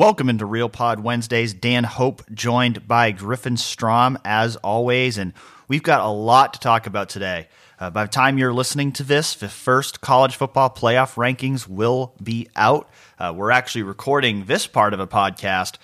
Welcome into Real Pod Wednesdays. Dan Hope joined by Griffin Strom as always, and we've got a lot to talk about today. Uh, by the time you're listening to this, the first college football playoff rankings will be out. Uh, we're actually recording this part of a podcast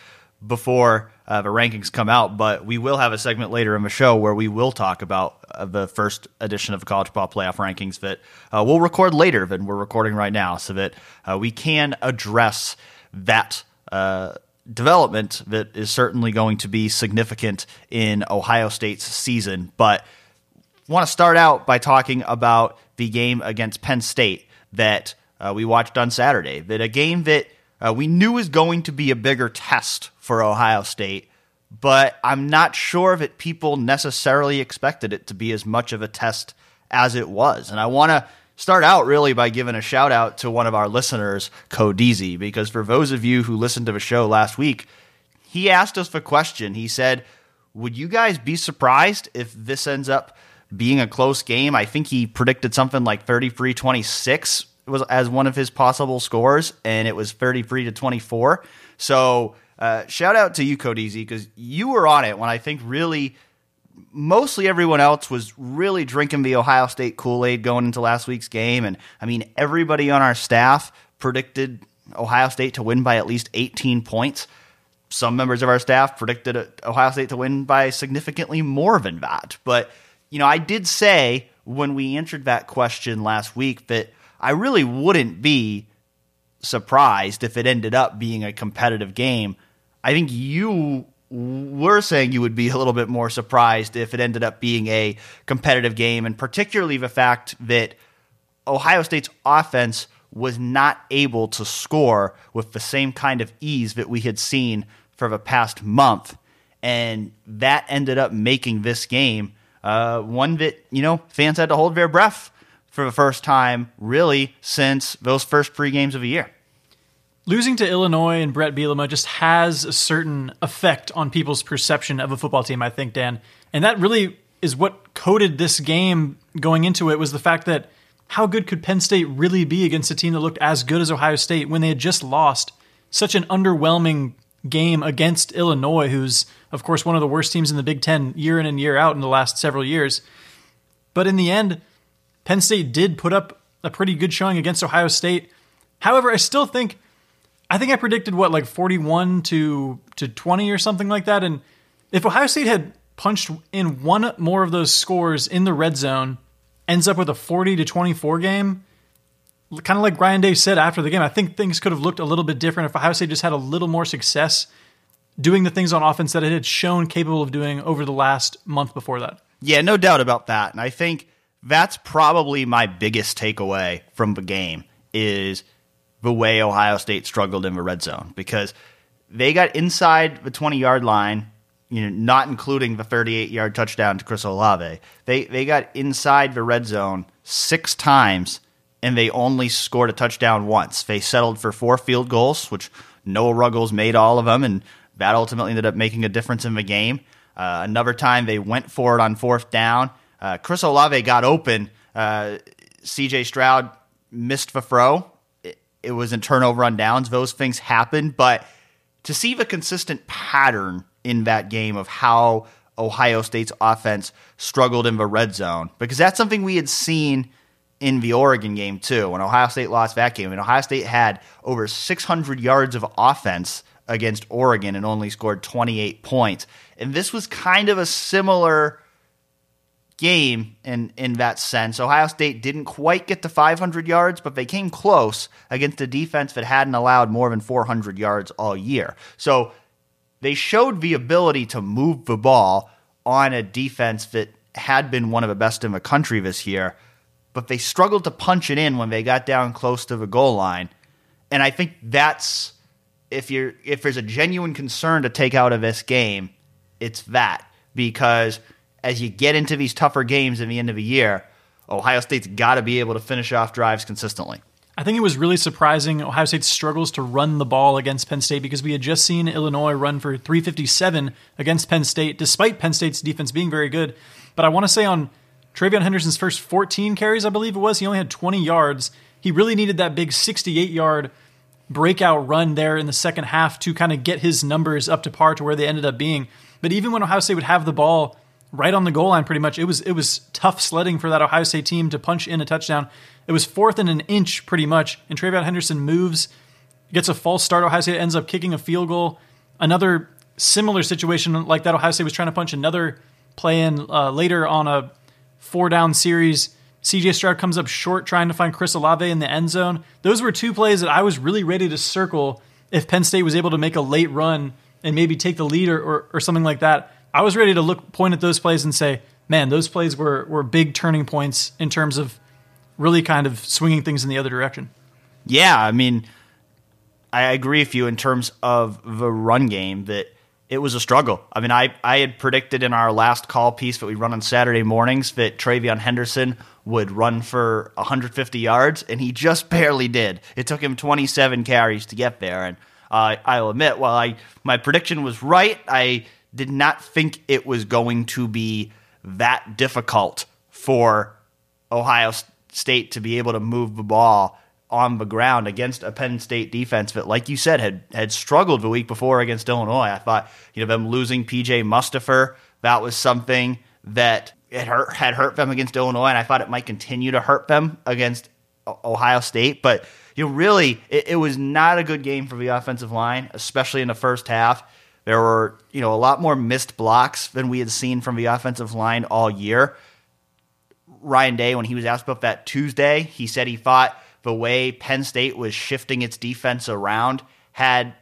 before uh, the rankings come out, but we will have a segment later in the show where we will talk about uh, the first edition of the college football playoff rankings that uh, we'll record later than we're recording right now, so that uh, we can address that uh, development that is certainly going to be significant in Ohio State's season. But want to start out by talking about the game against Penn State that uh, we watched on Saturday. That a game that uh, we knew was going to be a bigger test for Ohio State, but I'm not sure that people necessarily expected it to be as much of a test as it was. And I want to start out really by giving a shout out to one of our listeners, Codizi, because for those of you who listened to the show last week, he asked us a question. He said, Would you guys be surprised if this ends up being a close game? I think he predicted something like 33 26 was as one of his possible scores, and it was 33 to 24. So, uh, shout out to you, Codizi, because you were on it when I think really mostly everyone else was really drinking the Ohio State Kool Aid going into last week's game. And I mean, everybody on our staff predicted Ohio State to win by at least 18 points. Some members of our staff predicted Ohio State to win by significantly more than that. But, you know, I did say when we answered that question last week that I really wouldn't be surprised if it ended up being a competitive game. I think you were saying you would be a little bit more surprised if it ended up being a competitive game, and particularly the fact that Ohio State's offense was not able to score with the same kind of ease that we had seen for the past month. And that ended up making this game uh, one that, you know, fans had to hold their breath for the first time, really, since those first three games of the year losing to Illinois and Brett Bielema just has a certain effect on people's perception of a football team, I think, Dan. And that really is what coded this game going into it was the fact that how good could Penn State really be against a team that looked as good as Ohio State when they had just lost such an underwhelming game against Illinois, who's, of course, one of the worst teams in the Big Ten year in and year out in the last several years. But in the end, Penn State did put up a pretty good showing against Ohio State. However, I still think I think I predicted what like 41 to to 20 or something like that and if Ohio State had punched in one more of those scores in the red zone ends up with a 40 to 24 game kind of like Ryan Day said after the game I think things could have looked a little bit different if Ohio State just had a little more success doing the things on offense that it had shown capable of doing over the last month before that. Yeah, no doubt about that. And I think that's probably my biggest takeaway from the game is – the way Ohio State struggled in the red zone because they got inside the 20 yard line, you know, not including the 38 yard touchdown to Chris Olave. They they got inside the red zone six times and they only scored a touchdown once. They settled for four field goals, which Noah Ruggles made all of them, and that ultimately ended up making a difference in the game. Uh, another time they went for it on fourth down. Uh, Chris Olave got open. Uh, C.J. Stroud missed the throw, it was in turnover on downs. Those things happen, but to see the consistent pattern in that game of how Ohio State's offense struggled in the red zone, because that's something we had seen in the Oregon game too. When Ohio State lost that game, and Ohio State had over 600 yards of offense against Oregon and only scored 28 points. And this was kind of a similar game in in that sense. Ohio State didn't quite get to 500 yards, but they came close against a defense that hadn't allowed more than 400 yards all year. So they showed the ability to move the ball on a defense that had been one of the best in the country this year, but they struggled to punch it in when they got down close to the goal line. And I think that's if you're if there's a genuine concern to take out of this game, it's that because – as you get into these tougher games in the end of the year, Ohio State's got to be able to finish off drives consistently. I think it was really surprising Ohio State struggles to run the ball against Penn State because we had just seen Illinois run for 357 against Penn State, despite Penn State's defense being very good. But I want to say on TreVeyon Henderson's first 14 carries, I believe it was, he only had 20 yards. He really needed that big 68 yard breakout run there in the second half to kind of get his numbers up to par to where they ended up being. But even when Ohio State would have the ball right on the goal line, pretty much, it was it was tough sledding for that Ohio State team to punch in a touchdown. It was fourth and an inch, pretty much, and TreVeyon Henderson moves, gets a false start. Ohio State ends up kicking a field goal. Another similar situation like that. Ohio State was trying to punch another play in uh, later on a four down series. CJ Stroud comes up short trying to find Chris Olave in the end zone. Those were two plays that I was really ready to circle if Penn State was able to make a late run and maybe take the lead or, or, or something like that. I was ready to look point at those plays and say, man, those plays were were big turning points in terms of really kind of swinging things in the other direction. Yeah, I mean, I agree with you in terms of the run game that it was a struggle. I mean, I, I had predicted in our last call piece that we run on Saturday mornings that TreVeyon Henderson would run for 150 yards, and he just barely did. It took him 27 carries to get there, and uh, I'll admit, while I my prediction was right, I did not think it was going to be that difficult for Ohio State to be able to move the ball on the ground against a Penn State defense that, like you said, had had struggled the week before against Illinois. I thought, you know, them losing PJ Mustipher, that was something that it hurt, had hurt them against Illinois, and I thought it might continue to hurt them against Ohio State. But you know, really, it, it was not a good game for the offensive line, especially in the first half. There were, you know, a lot more missed blocks than we had seen from the offensive line all year. Ryan Day, when he was asked about that Tuesday, he said he thought the way Penn State was shifting its defense around had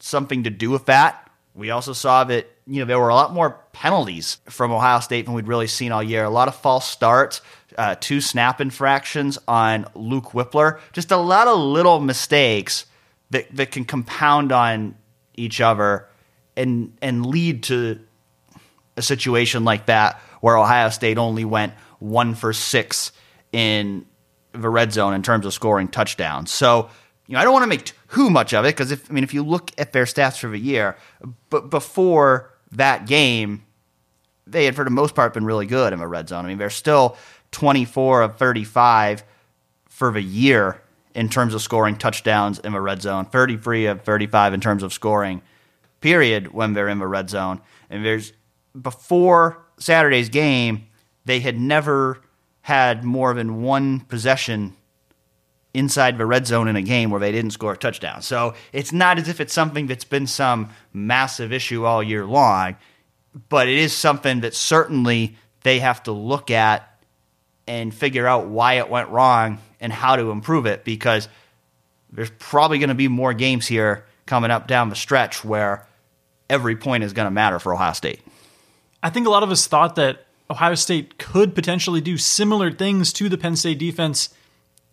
something to do with that. We also saw that you know there were a lot more penalties from Ohio State than we'd really seen all year. A lot of false starts, uh, two snap infractions on Luke Wypler, just a lot of little mistakes that that can compound on each other and and lead to a situation like that where Ohio State only went one for six in the red zone in terms of scoring touchdowns. So, you know, I don't want to make too much of it because if I mean if you look at their stats for the year, but before that game, they had for the most part been really good in the red zone. I mean, they're still 24 of 35 for the year in terms of scoring touchdowns in the red zone, 33 of 35 in terms of scoring period when they're in the red zone. And there's before Saturday's game, they had never had more than one possession inside the red zone in a game where they didn't score a touchdown. So it's not as if it's something that's been some massive issue all year long, but it is something that certainly they have to look at and figure out why it went wrong and how to improve it because there's probably going to be more games here coming up down the stretch where every point is going to matter for Ohio State. I think a lot of us thought that Ohio State could potentially do similar things to the Penn State defense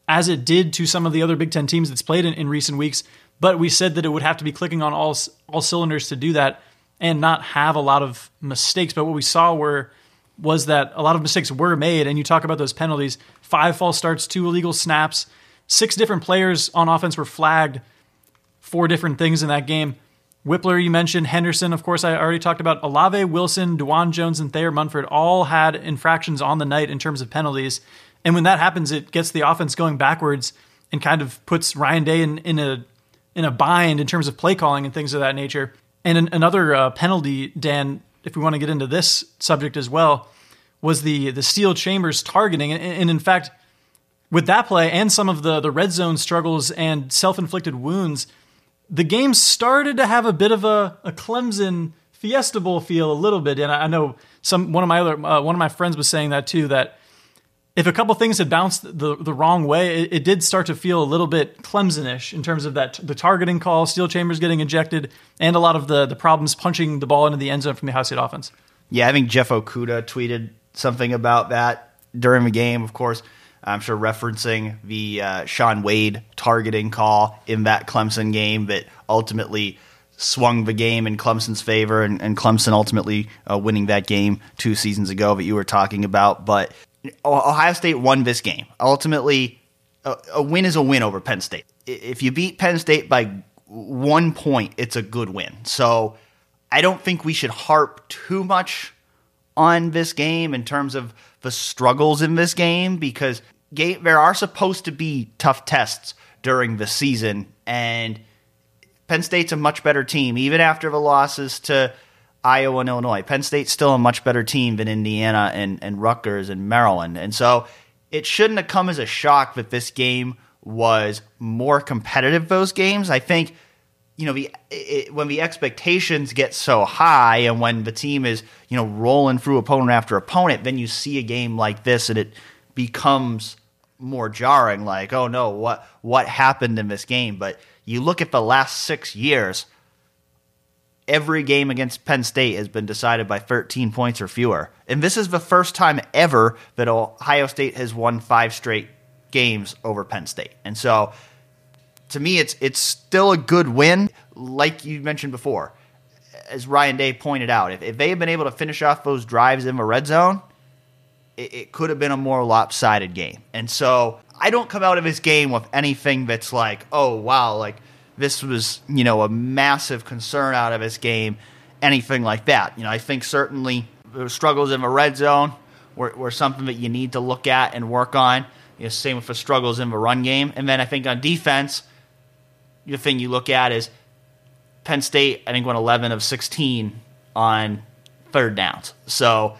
as it did to some of the other Big Ten teams that's played in, in recent weeks. But we said that it would have to be clicking on all all cylinders to do that and not have a lot of mistakes. But what we saw were was that a lot of mistakes were made. And you talk about those penalties: five false starts, two illegal snaps, six different players on offense were flagged for different things in that game. Wypler, you mentioned Henderson. Of course, I already talked about Olave, Wilson, Dawand Jones, and Thayer Munford all had infractions on the night in terms of penalties. And when that happens, it gets the offense going backwards and kind of puts Ryan Day in, in a in a bind in terms of play calling and things of that nature. And an, another uh, penalty, Dan, if we want to get into this subject as well, was the the Steele Chambers targeting. And, and in fact, with that play and some of the the red zone struggles and self inflicted wounds the game started to have a bit of a, a Clemson Fiesta Bowl feel a little bit, and I know some one of my other uh, one of my friends was saying that too. That if a couple things had bounced the the wrong way, it, it did start to feel a little bit Clemsonish in terms of that the targeting call, Steele Chambers getting ejected, and a lot of the the problems punching the ball into the end zone from the Ohio State offense. Yeah, I think Jeff Okudah tweeted something about that during the game. Of course, I'm sure referencing the uh, Shaun Wade targeting call in that Clemson game that ultimately swung the game in Clemson's favor, and, and Clemson ultimately uh, winning that game two seasons ago that you were talking about. But Ohio State won this game. Ultimately, a, a win is a win over Penn State. If you beat Penn State by one point, it's a good win. So I don't think we should harp too much on this game in terms of the struggles in this game because game, there are supposed to be tough tests during the season And Penn State's a much better team, even after the losses to Iowa and Illinois. Penn State's still a much better team than Indiana and, and Rutgers and Maryland. And so it shouldn't have come as a shock that this game was more competitive, those games. I think you know, the it, when the expectations get so high and when the team is, you know, rolling through opponent after opponent, then you see a game like this and it becomes more jarring like, oh no, what what happened in this game? But you look at the last 6 years, every game against Penn State has been decided by 13 points or fewer. And this is the first time ever that Ohio State has won 5 straight games over Penn State. And so to me, it's it's still a good win, like you mentioned before. As Ryan Day pointed out, if, if they had been able to finish off those drives in the red zone, it, it could have been a more lopsided game. And so I don't come out of this game with anything that's like, oh wow, like this was you know a massive concern out of this game, anything like that. You know, I think certainly the struggles in the red zone were, were something that you need to look at and work on. You know, same with the struggles in the run game, and then I think on defense the thing you look at is Penn State, I think, went 11 of 16 on third downs. So,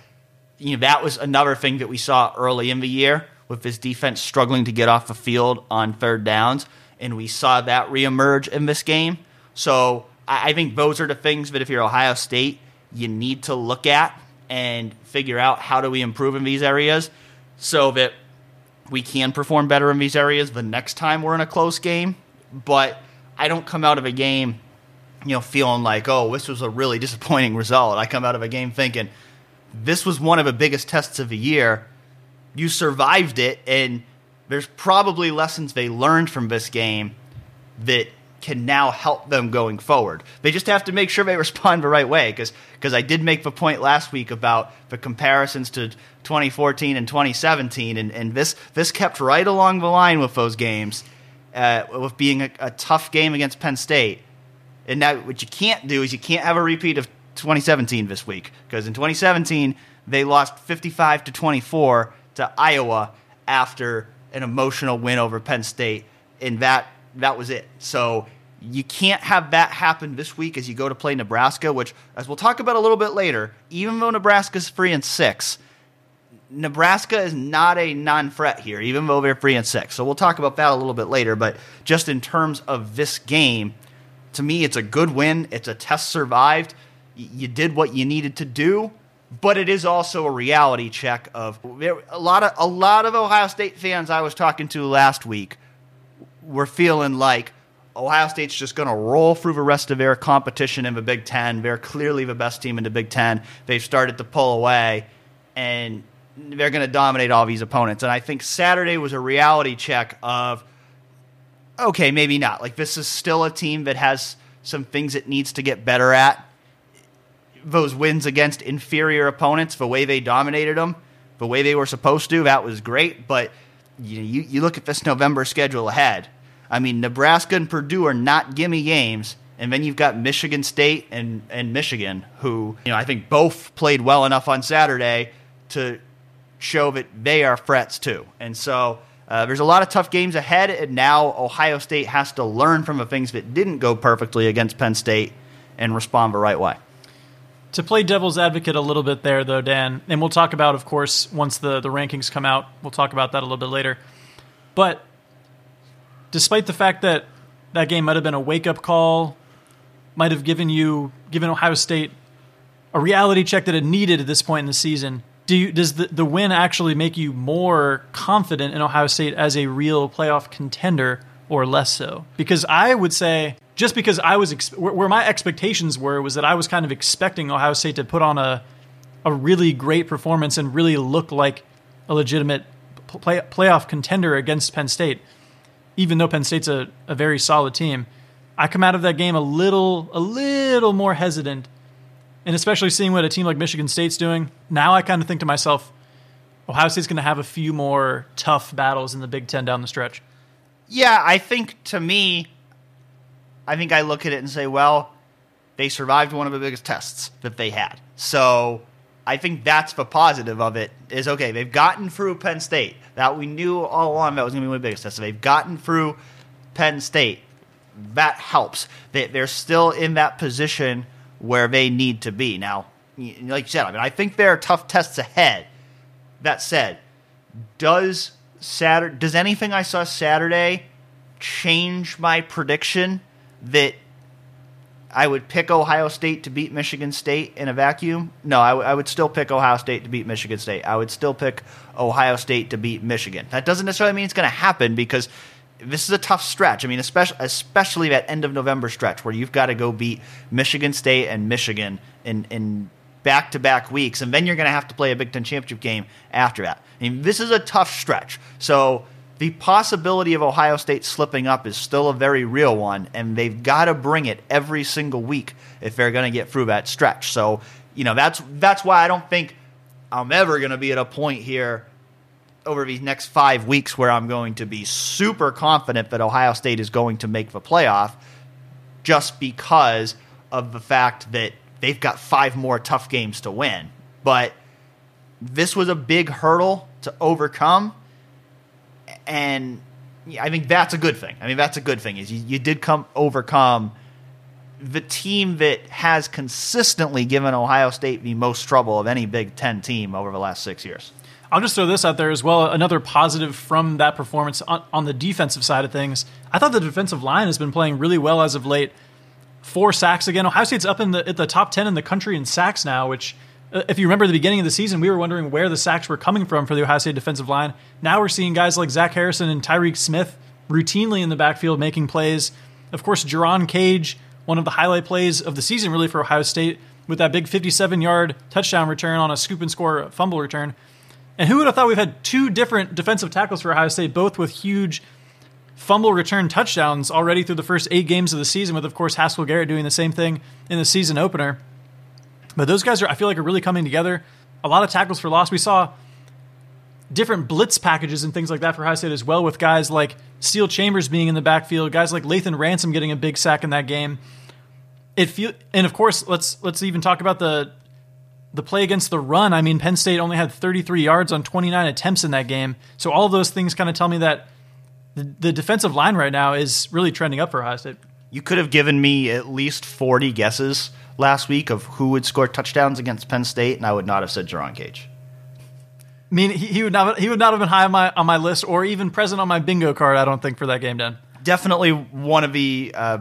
you know, that was another thing that we saw early in the year with this defense struggling to get off the field on third downs. And we saw that reemerge in this game. So, I think those are the things that if you're Ohio State, you need to look at and figure out how do we improve in these areas so that we can perform better in these areas the next time we're in a close game. But I don't come out of a game, you know, feeling like, oh, this was a really disappointing result. I come out of a game thinking, this was one of the biggest tests of the year. You survived it, and there's probably lessons they learned from this game that can now help them going forward. They just have to make sure they respond the right way because I did make the point last week about the comparisons to 2014 and 2017 and, and this this kept right along the line with those games uh, with being a, a, tough game against Penn State. And now, what you can't do is you can't have a repeat of 2017 this week because in 2017 they lost 55 to 24 to Iowa after an emotional win over Penn State, and that that was it. So you can't have that happen this week as you go to play Nebraska, which, as we'll talk about a little bit later, even though Nebraska's three and six Nebraska is not a non-threat here, even though they're three and six. So we'll talk about that a little bit later. But just in terms of this game, to me, it's a good win. It's a test survived. You did what you needed to do, but it is also a reality check of a lot of a lot of Ohio State fans I was talking to last week were feeling like Ohio State's just going to roll through the rest of their competition in the Big Ten. They're clearly the best team in the Big Ten. They've started to pull away, and they're going to dominate all these opponents. And I think Saturday was a reality check of okay, maybe not. Like this is still a team that has some things it needs to get better at. Those wins against inferior opponents, the way they dominated them, the way they were supposed to, that was great. But you, you, you look at this November schedule ahead. I mean, Nebraska and Purdue are not gimme games. And then you've got Michigan State and, and Michigan, who, you know, I think both played well enough on Saturday to show that they are threats too. And so uh, there's a lot of tough games ahead, and now Ohio State has to learn from the things that didn't go perfectly against Penn State and respond the right way. To play devil's advocate a little bit there, though, Dan, and we'll talk about, of course, once the, the rankings come out, we'll talk about that a little bit later. But despite the fact that that game might have been a wake up call, might have given you, given Ohio State a reality check that it needed at this point in the season, do you, does the, the win actually make you more confident in Ohio State as a real playoff contender or less so? Because I would say just because I was ex- where my expectations were was that I was kind of expecting Ohio State to put on a a really great performance and really look like a legitimate play, playoff contender against Penn State, even though Penn State's a, a very solid team. I come out of that game a little a little more hesitant and especially seeing what a team like Michigan State's doing, now I kind of think to myself, Ohio State's going to have a few more tough battles in the Big Ten down the stretch. Yeah, I think to me, I think I look at it and say, well, they survived one of the biggest tests that they had. So I think that's the positive of it is okay, they've gotten through Penn State. That we knew all along that was going to be one of the biggest tests. So they've gotten through Penn State. that helps. They, they're still in that position where they need to be. Now, like you said, I mean, I think there are tough tests ahead. That said, does Saturday, does anything I saw Saturday change my prediction that I would pick Ohio State to beat Michigan State in a vacuum? No, I, w- I would still pick Ohio State to beat Michigan State. I would still pick Ohio State to beat Michigan. That doesn't necessarily mean it's going to happen because this is a tough stretch. I mean, especially especially that end of November stretch where you've got to go beat Michigan State and Michigan in in back to back weeks, and then you're going to have to play a Big Ten championship game after that. I mean, this is a tough stretch. So the possibility of Ohio State slipping up is still a very real one, and they've got to bring it every single week if they're going to get through that stretch. So, you know, that's that's why I don't think I'm ever going to be at a point here over these next five weeks where I'm going to be super confident that Ohio State is going to make the playoff just because of the fact that they've got five more tough games to win. But this was a big hurdle to overcome. And I think that's a good thing. I mean, that's a good thing is you, you did come overcome the team that has consistently given Ohio State the most trouble of any Big Ten team over the last six years. I'll just throw this out there as well. Another positive from that performance on, on, the defensive side of things. I thought the defensive line has been playing really well as of late. Four sacks again. Ohio State's up in the at the top ten in the country in sacks now. Which, uh, if you remember the beginning of the season, we were wondering where the sacks were coming from for the Ohio State defensive line. Now we're seeing guys like Zach Harrison and Tyreke Smith routinely in the backfield making plays. Of course, Jerron Cage, one of the highlight plays of the season, really for Ohio State, with that big 57 yard touchdown return on a scoop and score fumble return. And who would have thought we've had two different defensive tackles for Ohio State, both with huge fumble return touchdowns already through the first eight games of the season, with, of course, Haskell Garrett doing the same thing in the season opener. But those guys are, I feel like, are really coming together. A lot of tackles for loss. We saw different blitz packages and things like that for Ohio State as well, with guys like Steele Chambers being in the backfield, guys like Lathan Ransom getting a big sack in that game. It feel, and of course, let's let's even talk about the the play against the run, I mean, Penn State only had 33 yards on 29 attempts in that game. So all of those things kind of tell me that the, the defensive line right now is really trending up for Ohio State. You could have given me at least 40 guesses last week of who would score touchdowns against Penn State, and I would not have said Jerron Cage. I mean, he, he would not he would not have been high on my on my list or even present on my bingo card. I don't think for that game, Dan. Definitely one of the uh,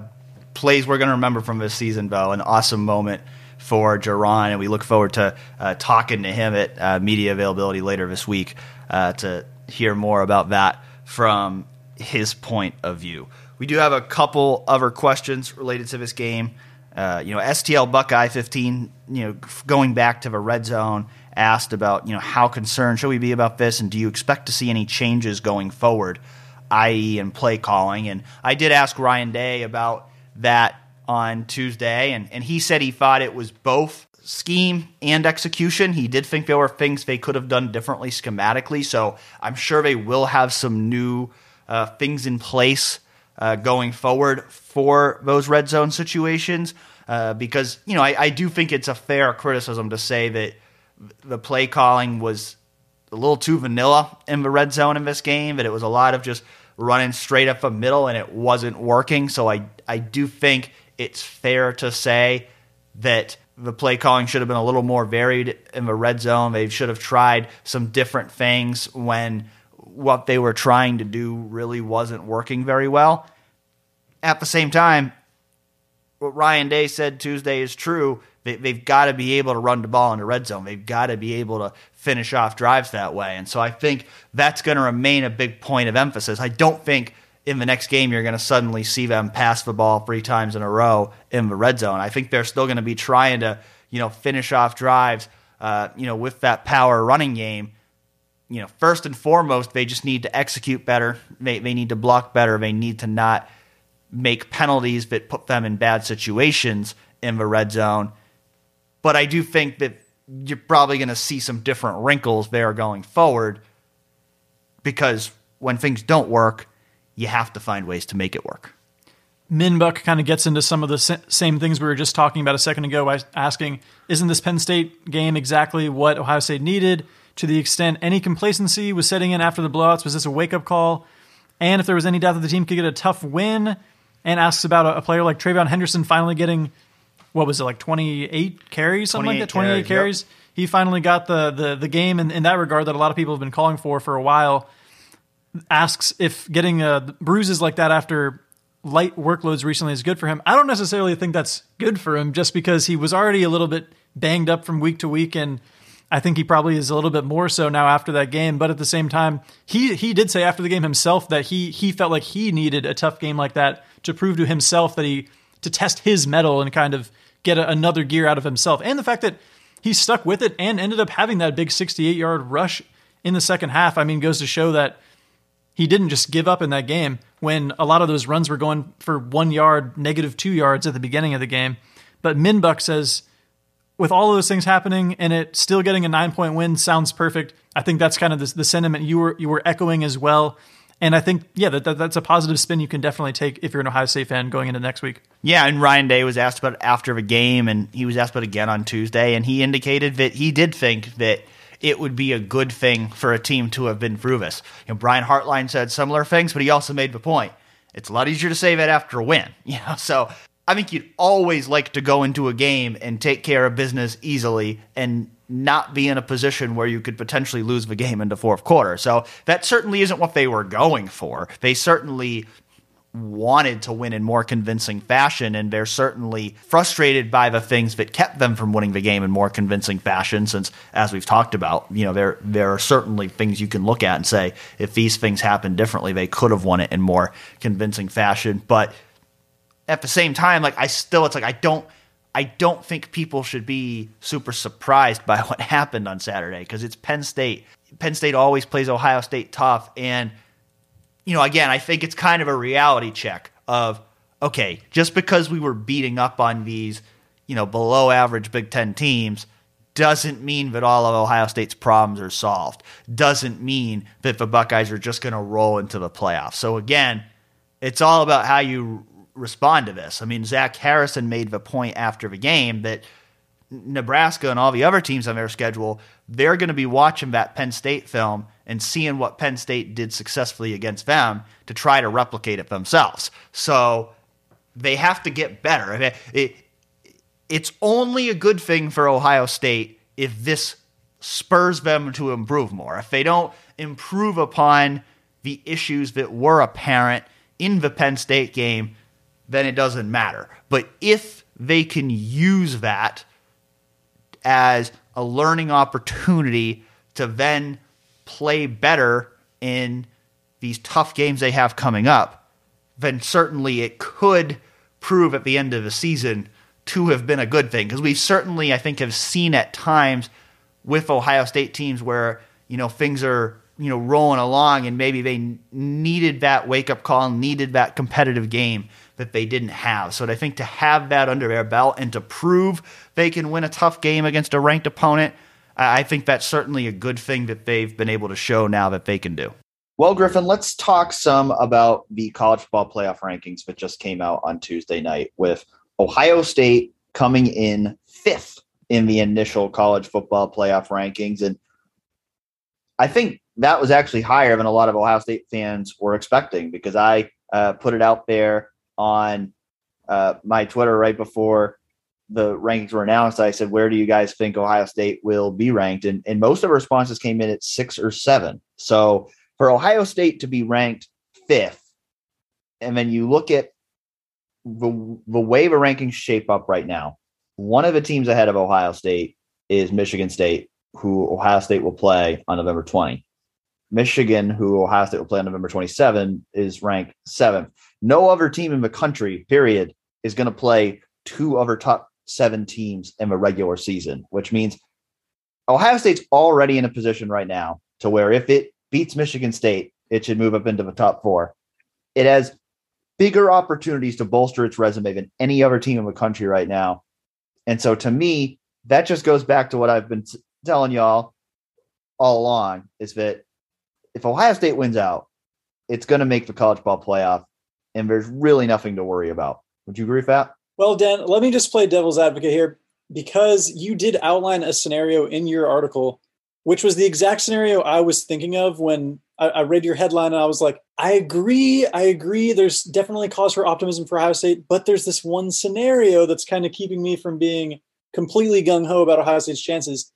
plays we're going to remember from this season, though. An awesome moment for Jerron, and we look forward to uh, talking to him at uh, media availability later this week uh, to hear more about that from his point of view. We do have a couple other questions related to this game. Uh, you know, STL Buckeye 15, you know, going back to the red zone, asked about, you know, how concerned should we be about this, and do you expect to see any changes going forward, i.e., in play calling? And I did ask Ryan Day about that on Tuesday, and, and he said he thought it was both scheme and execution. He did think there were things they could have done differently schematically, so I'm sure they will have some new uh, things in place uh, going forward for those red zone situations. Uh, because you know, I, I do think it's a fair criticism to say that the play calling was a little too vanilla in the red zone in this game. That it was a lot of just running straight up the middle, and it wasn't working. So I I do think it's fair to say that the play calling should have been a little more varied in the red zone. They should have tried some different things when what they were trying to do really wasn't working very well. At the same time, what Ryan Day said Tuesday is true. They, have got to be able to run the ball in the red zone. They've got to be able to finish off drives that way. And so I think that's going to remain a big point of emphasis. I don't think in the next game you're going to suddenly see them pass the ball three times in a row in the red zone. I think they're still going to be trying to you know finish off drives uh, you know with that power running game. You know, first and foremost, they just need to execute better. They they need to block better. They need to not make penalties that put them in bad situations in the red zone. But I do think that you're probably going to see some different wrinkles there going forward because when things don't work, you have to find ways to make it work. Minbuck kind of gets into some of the same things we were just talking about a second ago by asking, isn't this Penn State game exactly what Ohio State needed? To the extent any complacency was setting in after the blowouts, was this a wake up call? And if there was any doubt that the team could get a tough win, and asks about a, a player like TreVeyon Henderson finally getting what was it like 28 carries, something like that, 28 carries. carries. Yep. He finally got the the the game in, in that regard that a lot of people have been calling for for a while. Asks if getting uh, bruises like that after light workloads recently is good for him. I don't necessarily think that's good for him just because he was already a little bit banged up from week to week and I think he probably is a little bit more so now after that game. But at the same time, he he did say after the game himself that he he felt like he needed a tough game like that to prove to himself that he to test his mettle and kind of get a, another gear out of himself. And the fact that he stuck with it and ended up having that big 68 yard rush in the second half, I mean, goes to show that he didn't just give up in that game when a lot of those runs were going for one yard, negative two yards at the beginning of the game. But Minbuck says with all of those things happening and it still getting a nine point win sounds perfect. I think that's kind of the, the sentiment you were you were echoing as well. And I think, yeah, that, that, that's a positive spin you can definitely take if you're an Ohio State fan going into next week. Yeah, and Ryan Day was asked about after the game, and he was asked about again on Tuesday, and he indicated that he did think that it would be a good thing for a team to have been this. You know, Brian Hartline said similar things, but he also made the point. It's a lot easier to say that after a win. You know, so I think you'd always like to go into a game and take care of business easily and not be in a position where you could potentially lose the game in the fourth quarter. So that certainly isn't what they were going for. They certainly wanted to win in more convincing fashion, and they're certainly frustrated by the things that kept them from winning the game in more convincing fashion. Since, as we've talked about, you know, there there are certainly things you can look at and say if these things happened differently, they could have won it in more convincing fashion. But at the same time, like I still, it's like I don't, I don't think people should be super surprised by what happened on Saturday because it's Penn State. Penn State always plays Ohio State tough, and you know, again, I think it's kind of a reality check of okay, just because we were beating up on these, you know, below average Big Ten teams doesn't mean that all of Ohio State's problems are solved. Doesn't mean that the Buckeyes are just going to roll into the playoffs. So again, it's all about how you respond to this. I mean, Zach Harrison made the point after the game that Nebraska and all the other teams on their schedule, they're going to be watching that Penn State film and seeing what Penn State did successfully against them to try to replicate it themselves. So they have to get better. It, it, it's only a good thing for Ohio State if this spurs them to improve more. If they don't improve upon the issues that were apparent in the Penn State game, then it doesn't matter. But if they can use that as a learning opportunity to then play better in these tough games they have coming up, then certainly it could prove at the end of the season to have been a good thing. Because we certainly, I think, have seen at times with Ohio State teams where, you know, things are you know rolling along and maybe they needed that wake up call needed that competitive game that they didn't have so i think to have that under their belt and to prove they can win a tough game against a ranked opponent i think that's certainly a good thing that they've been able to show now that they can do. Well griffin let's talk some about the college football playoff rankings that just came out on tuesday night with ohio state coming in fifth in the initial college football playoff rankings. And I think that was actually higher than a lot of Ohio State fans were expecting because I uh, put it out there on uh, my Twitter right before the rankings were announced. I said, "Where do you guys think Ohio State will be ranked?" And, and most of responses came in at six or seven. So for Ohio State to be ranked fifth, and then you look at the, the way the rankings shape up right now, one of the teams ahead of Ohio State is Michigan State, who Ohio State will play on November 20. Michigan, who Ohio State will play on November 27, is ranked seventh. No other team in the country, period, is going to play two other top seven teams in the regular season, which means Ohio State's already in a position right now to where if it beats Michigan State, it should move up into the top four. It has bigger opportunities to bolster its resume than any other team in the country right now. And so to me, that just goes back to what I've been telling y'all all along is that if Ohio State wins out, it's going to make the college ball playoff, and there's really nothing to worry about. Would you agree with that? Well, Dan, let me just play devil's advocate here because you did outline a scenario in your article, which was the exact scenario I was thinking of when I, I, read your headline and I was like, I agree. I agree. There's definitely cause for optimism for Ohio State, but there's this one scenario that's kind of keeping me from being completely gung ho about Ohio State's chances.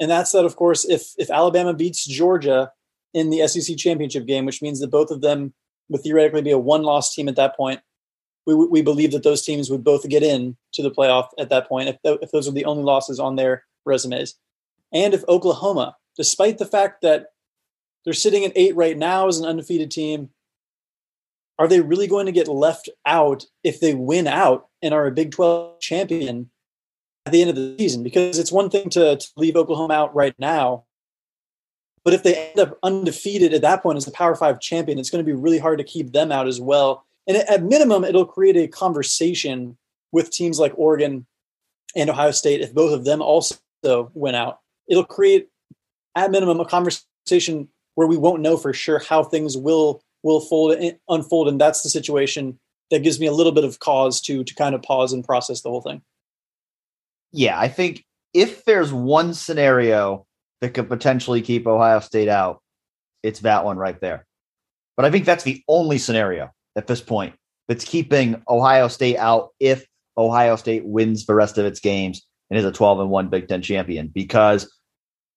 And that's that, of course, if if Alabama beats Georgia in the SEC championship game, which means that both of them would theoretically be a one loss team at that point. We, we believe that those teams would both get in to the playoff at that point if, if those are the only losses on their resumes. And if Oklahoma, despite the fact that they're sitting at eight right now as an undefeated team, are they really going to get left out if they win out and are a Big 12 champion at the end of the season? Because it's one thing to, to leave Oklahoma out right now but if they end up undefeated at that point as the Power Five champion, it's going to be really hard to keep them out as well. And at minimum, it'll create a conversation with teams like Oregon and Ohio State if both of them also went out. It'll create, at minimum, a conversation where we won't know for sure how things will will fold eh, unfold, and that's the situation that gives me a little bit of cause to to kind of pause and process the whole thing. Yeah, I think if there's one scenario that could potentially keep Ohio State out, it's that one right there. But I think that's the only scenario at this point that's keeping Ohio State out if Ohio State wins the rest of its games and is a 12 and 1 Big Ten champion. Because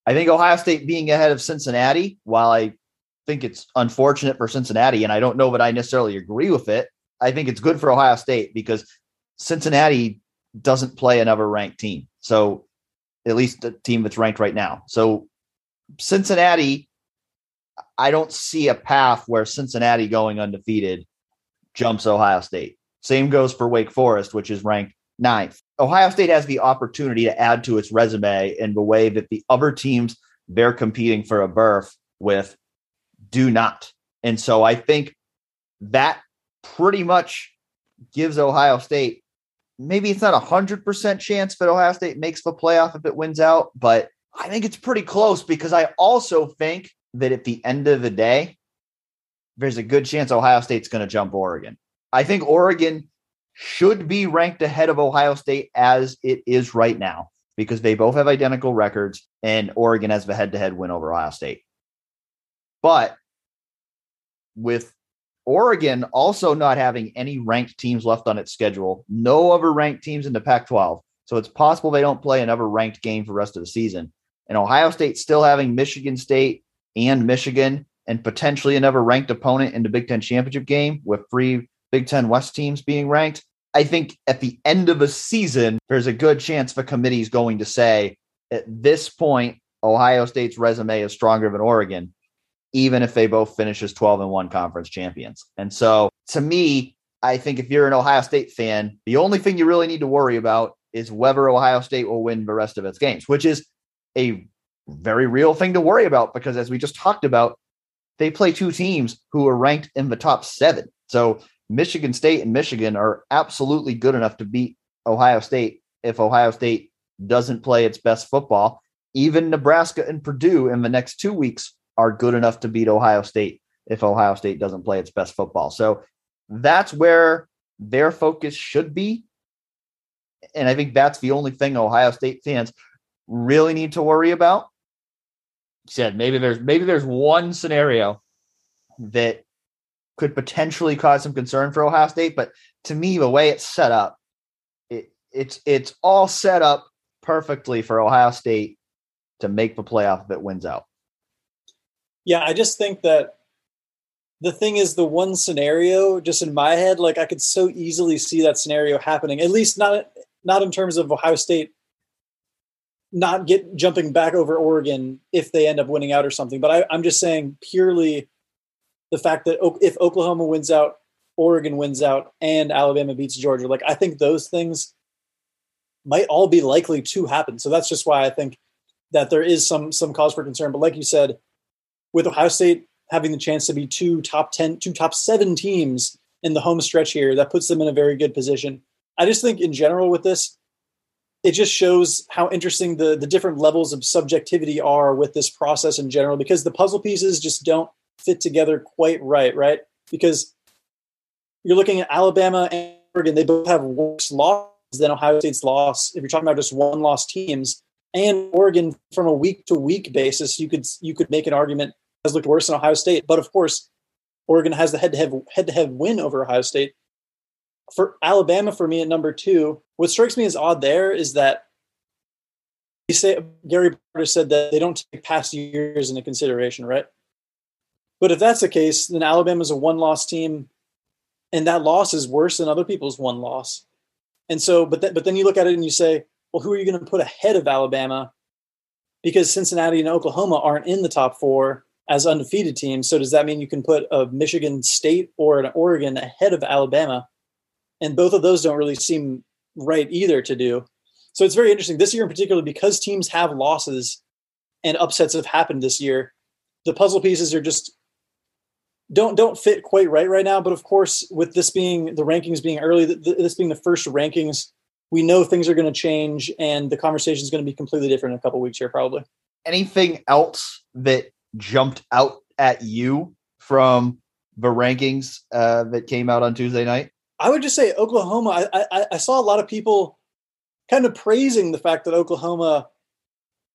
I think Ohio State being ahead of Cincinnati, while I think it's unfortunate for Cincinnati, and I don't know that I necessarily agree with it, I think it's good for Ohio State because Cincinnati doesn't play another ranked team. So at least the team that's ranked right now. So Cincinnati, I don't see a path where Cincinnati going undefeated jumps Ohio State. Same goes for Wake Forest, which is ranked ninth. Ohio State has the opportunity to add to its resume in the way that the other teams they're competing for a berth with do not. And so I think that pretty much gives Ohio State maybe it's not a hundred percent chance that Ohio State makes the playoff if it wins out, but I think it's pretty close because I also think that at the end of the day, there's a good chance Ohio State's going to jump Oregon. I think Oregon should be ranked ahead of Ohio State as it is right now because they both have identical records and Oregon has the head to head win over Ohio State. But with Oregon also not having any ranked teams left on its schedule, no other ranked teams in the Pac 12. So it's possible they don't play another ranked game for the rest of the season. And Ohio State still having Michigan State and Michigan and potentially another ranked opponent in the Big Ten championship game with three Big Ten West teams being ranked. I think at the end of a season, there's a good chance the committee is going to say at this point, Ohio State's resume is stronger than Oregon even if they both finish as 12 and 1 conference champions. And so to me, I think if you're an Ohio State fan, the only thing you really need to worry about is whether Ohio State will win the rest of its games, which is a very real thing to worry about because as we just talked about, they play two teams who are ranked in the top seven. So Michigan State and Michigan are absolutely good enough to beat Ohio State if Ohio State doesn't play its best football. Even Nebraska and Purdue in the next two weeks are good enough to beat Ohio State if Ohio State doesn't play its best football. So that's where their focus should be. And I think that's the only thing Ohio State fans really need to worry about. Said maybe there's maybe there's one scenario that could potentially cause some concern for Ohio State, but to me, the way it's set up, it, it's it's all set up perfectly for Ohio State to make the playoff that wins out. Yeah, I just think that the thing is the one scenario just in my head like I could so easily see that scenario happening. At least not not in terms of Ohio State not get jumping back over Oregon if they end up winning out or something. But I, I'm just saying purely the fact that if Oklahoma wins out, Oregon wins out, and Alabama beats Georgia, like I think those things might all be likely to happen. So that's just why I think that there is some some cause for concern. But like you said, with Ohio State having the chance to be two top ten, two top seven teams in the home stretch here, that puts them in a very good position. I just think in general with this, it just shows how interesting the, the different levels of subjectivity are with this process in general, because the puzzle pieces just don't fit together quite right, right? Because you're looking at Alabama and Oregon, they both have worse losses than Ohio State's loss. If you're talking about just one loss teams, and Oregon from a week to week basis, you could you could make an argument has looked worse than Ohio State. But of course, Oregon has the head-to-head head-to-head win over Ohio State. For Alabama, for me at number two, what strikes me as odd there is that you say Gary Barta said that they don't take past years into consideration, right? But if that's the case, then Alabama's a one-loss team, and that loss is worse than other people's one loss. And so, but th- but then you look at it and you say, well, who are you going to put ahead of Alabama? Because Cincinnati and Oklahoma aren't in the top four as undefeated teams. So does that mean you can put a Michigan State or an Oregon ahead of Alabama? And both of those don't really seem right either to do. So it's very interesting this year in particular because teams have losses and upsets have happened this year. The puzzle pieces are just don't don't fit quite right right now. But of course, with this being the rankings being early, this being the first rankings, we know things are going to change, and the conversation is going to be completely different in a couple weeks here, probably. Anything else that jumped out at you from the rankings uh, that came out on Tuesday night? I would just say Oklahoma. I, I, I saw a lot of people kind of praising the fact that Oklahoma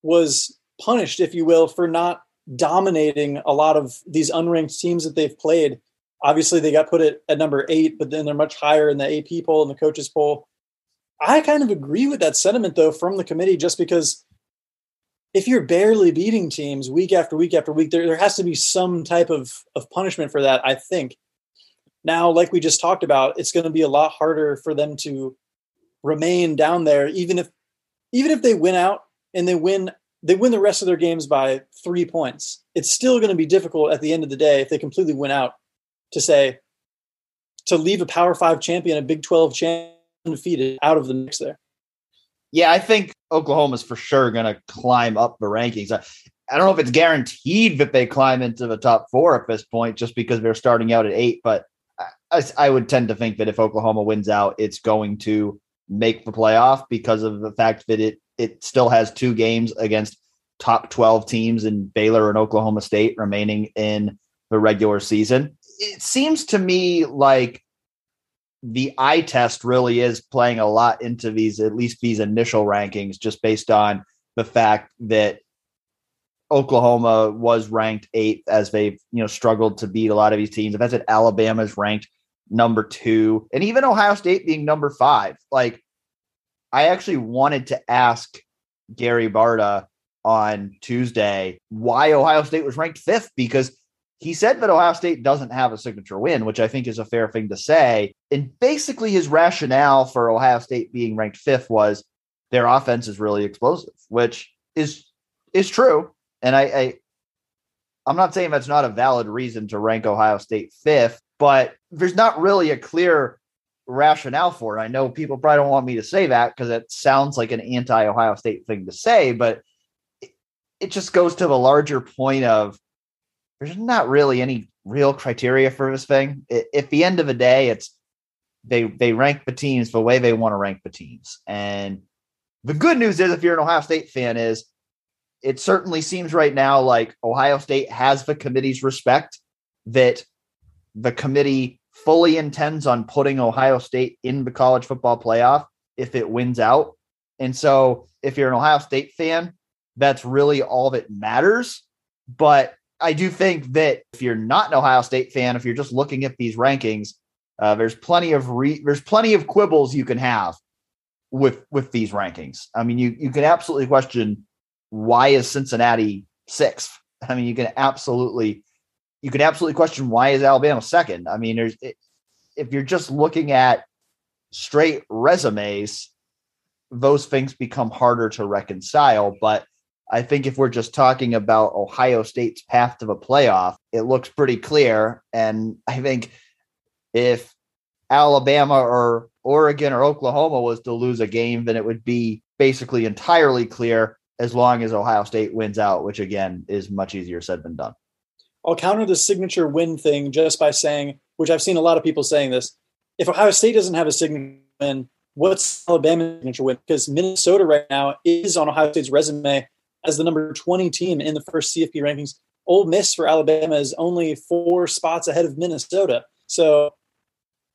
was punished, if you will, for not dominating a lot of these unranked teams that they've played. Obviously, they got put at, at number eight, but then they're much higher in the AP poll and the coaches poll. I kind of agree with that sentiment, though, from the committee, just because if you're barely beating teams week after week after week, there, there has to be some type of, of punishment for that, I think. Now, like we just talked about, it's going to be a lot harder for them to remain down there, even if even if they win out and they win they win the rest of their games by three points. It's still going to be difficult at the end of the day if they completely win out to say to leave a Power Five champion, a Big Twelve champion, undefeated out of the mix there. Yeah, I think Oklahoma's for sure going to climb up the rankings. I, I don't know if it's guaranteed that they climb into the top four at this point, just because they're starting out at eight. But I, I would tend to think that if Oklahoma wins out, it's going to make the playoff because of the fact that it it still has two games against top 12 teams in Baylor and Oklahoma State remaining in the regular season. It seems to me like the eye test really is playing a lot into these, at least these initial rankings, just based on the fact that Oklahoma was ranked eighth as they've, you know, struggled to beat a lot of these teams. If that's it, Alabama's ranked number two, and even Ohio State being number five. Like, I actually wanted to ask Gary Barta on Tuesday why Ohio State was ranked fifth because he said that Ohio State doesn't have a signature win, which I think is a fair thing to say. And basically, his rationale for Ohio State being ranked fifth was their offense is really explosive, which is is true. And I, I I'm not saying that's not a valid reason to rank Ohio State fifth, but there's not really a clear rationale for it. I know people probably don't want me to say that because it sounds like an anti Ohio State thing to say, but it, it just goes to the larger point of there's not really any real criteria for this thing. At the end of the day, it's they they rank the teams the way they want to rank the teams. And the good news is, if you're an Ohio State fan, is it certainly seems right now like Ohio State has the committee's respect that the committee fully intends on putting Ohio State in the college football playoff if it wins out. And so if you're an Ohio State fan, that's really all that matters. But I do think that if you're not an Ohio State fan, if you're just looking at these rankings, uh, there's plenty of re- there's plenty of quibbles you can have with with these rankings. I mean, you you can absolutely question why is Cincinnati sixth. I mean, you can absolutely you can absolutely question why is Alabama second. I mean, there's if you're just looking at straight resumes, those things become harder to reconcile. But I think if we're just talking about Ohio State's path to the playoff, it looks pretty clear. And I think if Alabama or Oregon or Oklahoma was to lose a game, then it would be basically entirely clear as long as Ohio State wins out, which again is much easier said than done. I'll counter the signature win thing just by saying, which I've seen a lot of people saying this. If Ohio State doesn't have a signature win, what's Alabama's signature win? Because Minnesota right now is on Ohio State's resume as the number 20 team in the first CFP rankings. Ole Miss for Alabama is only four spots ahead of Minnesota. So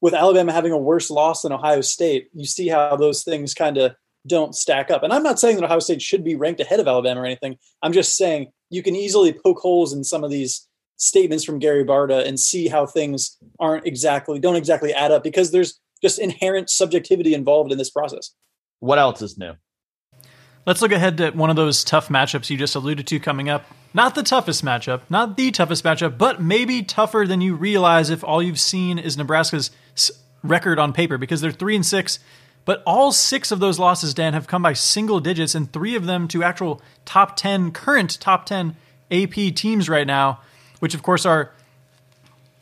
with Alabama having a worse loss than Ohio State, you see how those things kind of don't stack up. And I'm not saying that Ohio State should be ranked ahead of Alabama or anything. I'm just saying you can easily poke holes in some of these statements from Gary Barta and see how things aren't exactly don't exactly add up because there's just inherent subjectivity involved in this process. What else is new? Let's look ahead to one of those tough matchups you just alluded to coming up. Not the toughest matchup, not the toughest matchup, but maybe tougher than you realize if all you've seen is Nebraska's record on paper because they're 3 and 6, but all 6 of those losses Dan have come by single digits and 3 of them to actual top 10 current top 10 AP teams right now, which of course are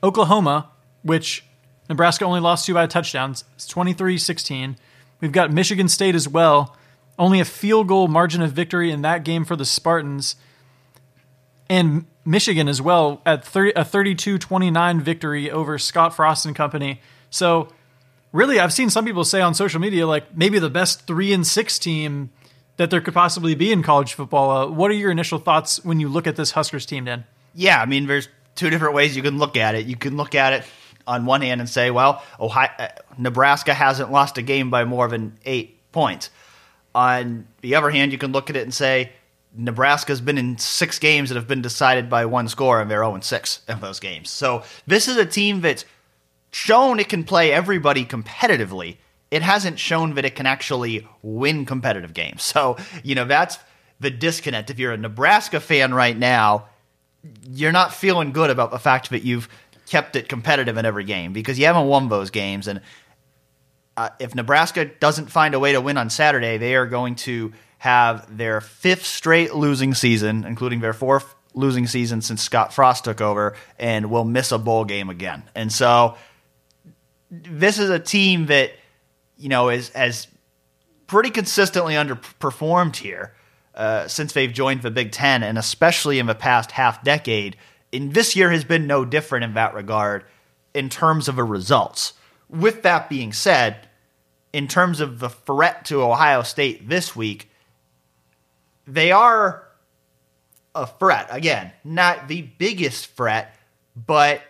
Oklahoma, which Nebraska only lost to by touchdowns. It's 23-16. We've got Michigan State as well only a field goal margin of victory in that game for the Spartans. And Michigan as well at 30, a 32 29 victory over Scott Frost and company. So, really, I've seen some people say on social media, like maybe the best three and six team that there could possibly be in college football. Uh, what are your initial thoughts when you look at this Huskers team, Dan? Yeah, I mean, there's two different ways you can look at it. You can look at it on one hand and say, well, Ohio, uh, Nebraska hasn't lost a game by more than eight points. On the other hand, you can look at it and say Nebraska's been in six games that have been decided by one score, and they're 0 6 in those games. So this is a team that's shown it can play everybody competitively. It hasn't shown that it can actually win competitive games. So, you know, that's the disconnect. If you're a Nebraska fan right now, you're not feeling good about the fact that you've kept it competitive in every game because you haven't won those games. And uh, if Nebraska doesn't find a way to win on Saturday, they are going to have their fifth straight losing season, including their fourth losing season since Scott Frost took over, and will miss a bowl game again. And so, this is a team that you know is has pretty consistently underperformed here uh, since they've joined the Big Ten, and especially in the past half decade. And this year has been no different in that regard in terms of the results. With that being said, in terms of the threat to Ohio State this week, they are a threat. Again, not the biggest threat, but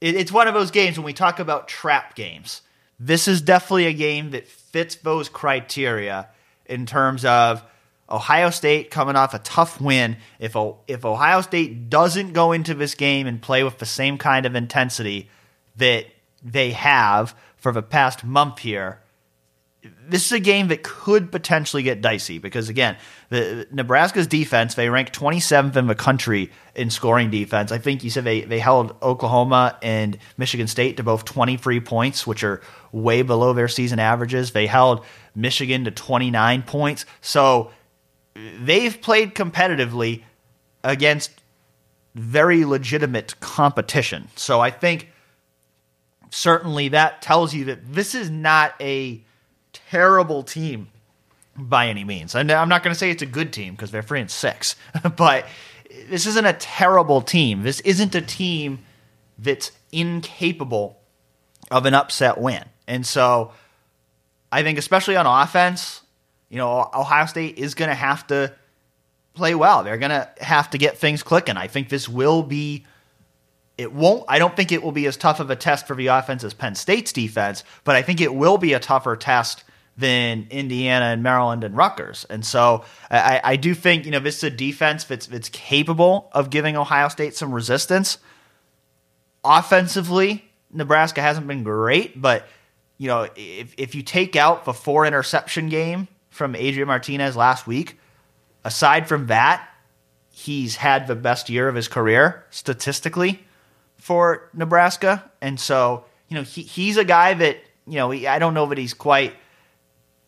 it's one of those games when we talk about trap games. This is definitely a game that fits those criteria in terms of Ohio State coming off a tough win. If if Ohio State doesn't go into this game and play with the same kind of intensity that they have for the past month here, this is a game that could potentially get dicey because again, the Nebraska's defense, they rank 27th in the country in scoring defense. I think you said they, they held Oklahoma and Michigan State to both 23 points, which are way below their season averages. They held Michigan to 29 points. So they've played competitively against very legitimate competition. So I think certainly that tells you that this is not a terrible team by any means. And I'm not going to say it's a good team because they're three and six, but this isn't a terrible team. This isn't a team that's incapable of an upset win. And so I think, especially on offense, you know, Ohio State is going to have to play well. They're going to have to get things clicking. I think this will be it won't. I don't think it will be as tough of a test for the offense as Penn State's defense, but I think it will be a tougher test than Indiana and Maryland and Rutgers. And so I, I do think you know this is a defense that's that's capable of giving Ohio State some resistance. Offensively, Nebraska hasn't been great, but you know if if you take out the four interception game from Adrian Martinez last week, aside from that, he's had the best year of his career statistically for Nebraska, and so you know he, he's a guy that you know he, I don't know that he's quite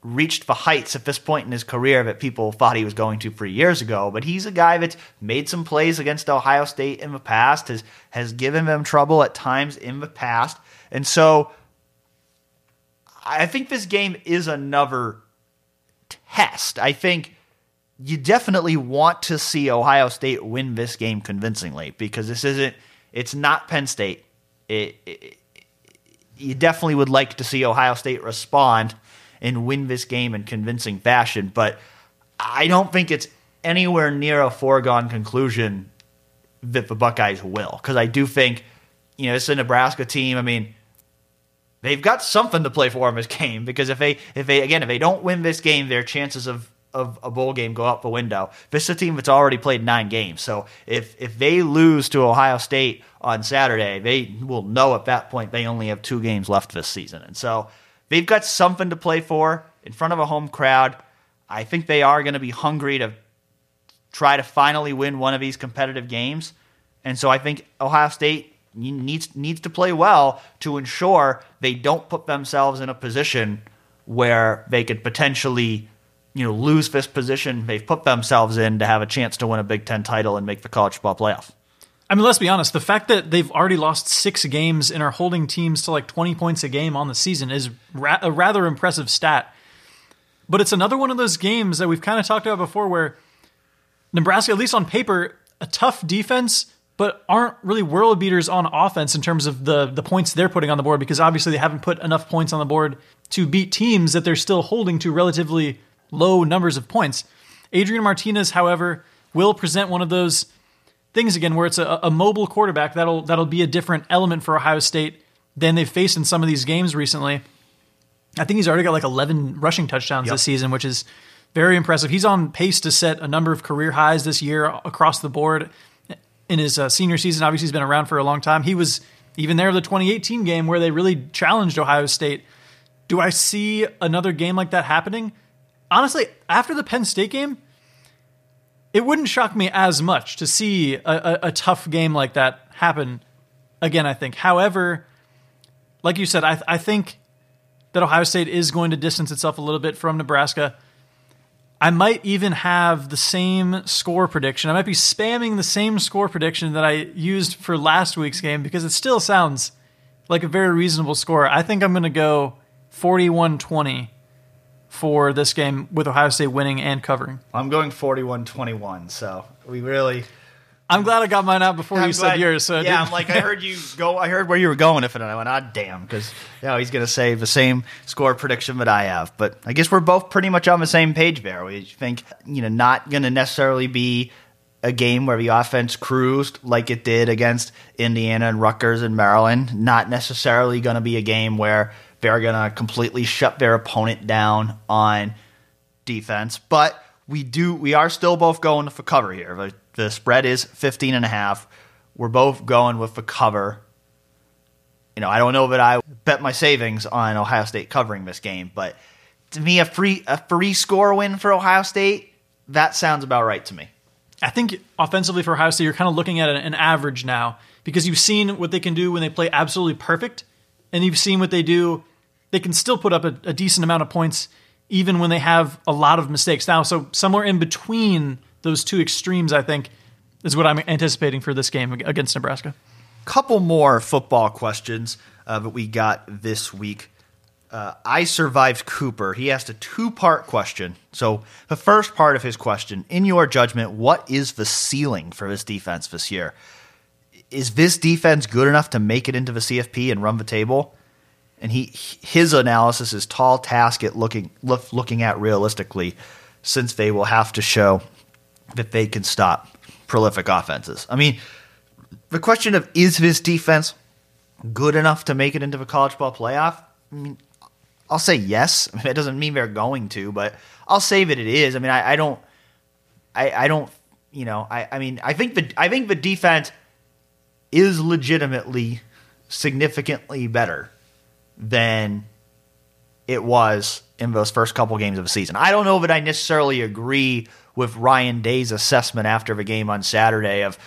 reached the heights at this point in his career that people thought he was going to three years ago. But he's a guy that's made some plays against Ohio State in the past, has has given them trouble at times in the past, and so I think this game is another test. I think you definitely want to see Ohio State win this game convincingly because this isn't it's not Penn State. It, it, you definitely would like to see Ohio State respond and win this game in convincing fashion, but I don't think it's anywhere near a foregone conclusion that the Buckeyes will. Because I do think, you know, it's a Nebraska team. I mean, they've got something to play for in this game. Because if they, if they, again, if they don't win this game, their chances of of a bowl game go out the window. This is a team that's already played nine games. So if if they lose to Ohio State on Saturday, they will know at that point they only have two games left this season. And so they've got something to play for in front of a home crowd. I think they are going to be hungry to try to finally win one of these competitive games. And so I think Ohio State needs needs to play well to ensure they don't put themselves in a position where they could potentially you know lose this position they've put themselves in to have a chance to win a Big Ten title and make the college football playoff. I mean, let's be honest. The fact that they've already lost six games and are holding teams to like 20 points a game on the season is ra- a rather impressive stat. But it's another one of those games that we've kind of talked about before where Nebraska, at least on paper, a tough defense, but aren't really world beaters on offense in terms of the, the points they're putting on the board because obviously they haven't put enough points on the board to beat teams that they're still holding to relatively low numbers of points. Adrian Martinez, however, will present one of those things again where it's a, a mobile quarterback that'll that'll be a different element for Ohio State than they've faced in some of these games recently. I think he's already got like 11 rushing touchdowns yep. this season, which is very impressive. He's on pace to set a number of career highs this year across the board. In his uh, senior season, obviously, he's been around for a long time. He was even there the 2018 game where they really challenged Ohio State. Do I see another game like that happening? Honestly, after the Penn State game, it wouldn't shock me as much to see a, a, a tough game like that happen again. I think, however, like you said, I, I think that Ohio State is going to distance itself a little bit from Nebraska. I might even have the same score prediction. I might be spamming the same score prediction that I used for last week's game because it still sounds like a very reasonable score. I think I'm going to go 41 20 for this game with Ohio State winning and covering. I'm going 41 21. So we really I'm glad I got mine out before I'm you glad, said yours. So yeah, I'm like I heard you go. I heard where you were going If it, and I went, "Ah, damn," because you know, he's going to say the same score prediction that I have. But I guess we're both pretty much on the same page there. We think you know not going to necessarily be a game where the offense cruised like it did against Indiana and Rutgers and Maryland. Not necessarily going to be a game where they're going to completely shut their opponent down on defense, but we do we are still both going for cover here. The spread is 15 and a half. We're both going with the cover. You know, I don't know that I bet my savings on Ohio State covering this game, but to me, a free a free score win for Ohio State that sounds about right to me. I think offensively for Ohio State, you're kind of looking at an average now because you've seen what they can do when they play absolutely perfect, and you've seen what they do. They can still put up a, a decent amount of points even when they have a lot of mistakes. Now, so somewhere in between those two extremes, I think, is what I'm anticipating for this game against Nebraska. Couple more football questions uh, that we got this week. Uh, I survived Cooper. He asked a two part question. So, the first part of his question in your judgment, what is the ceiling for this defense this year? Is this defense good enough to make it into the CFP and run the table? And he his analysis is tall task at looking look, looking at realistically, since they will have to show that they can stop prolific offenses. I mean, the question of is this defense good enough to make it into the college ball playoff? I mean, I'll say yes. I mean, it doesn't mean they're going to, but I'll say that it is. I mean, I, I don't, I, I don't, you know, I, I mean, I think the I think the defense is legitimately significantly better than it was in those first couple games of the season. I don't know that I necessarily agree with Ryan Day's assessment after the game on Saturday of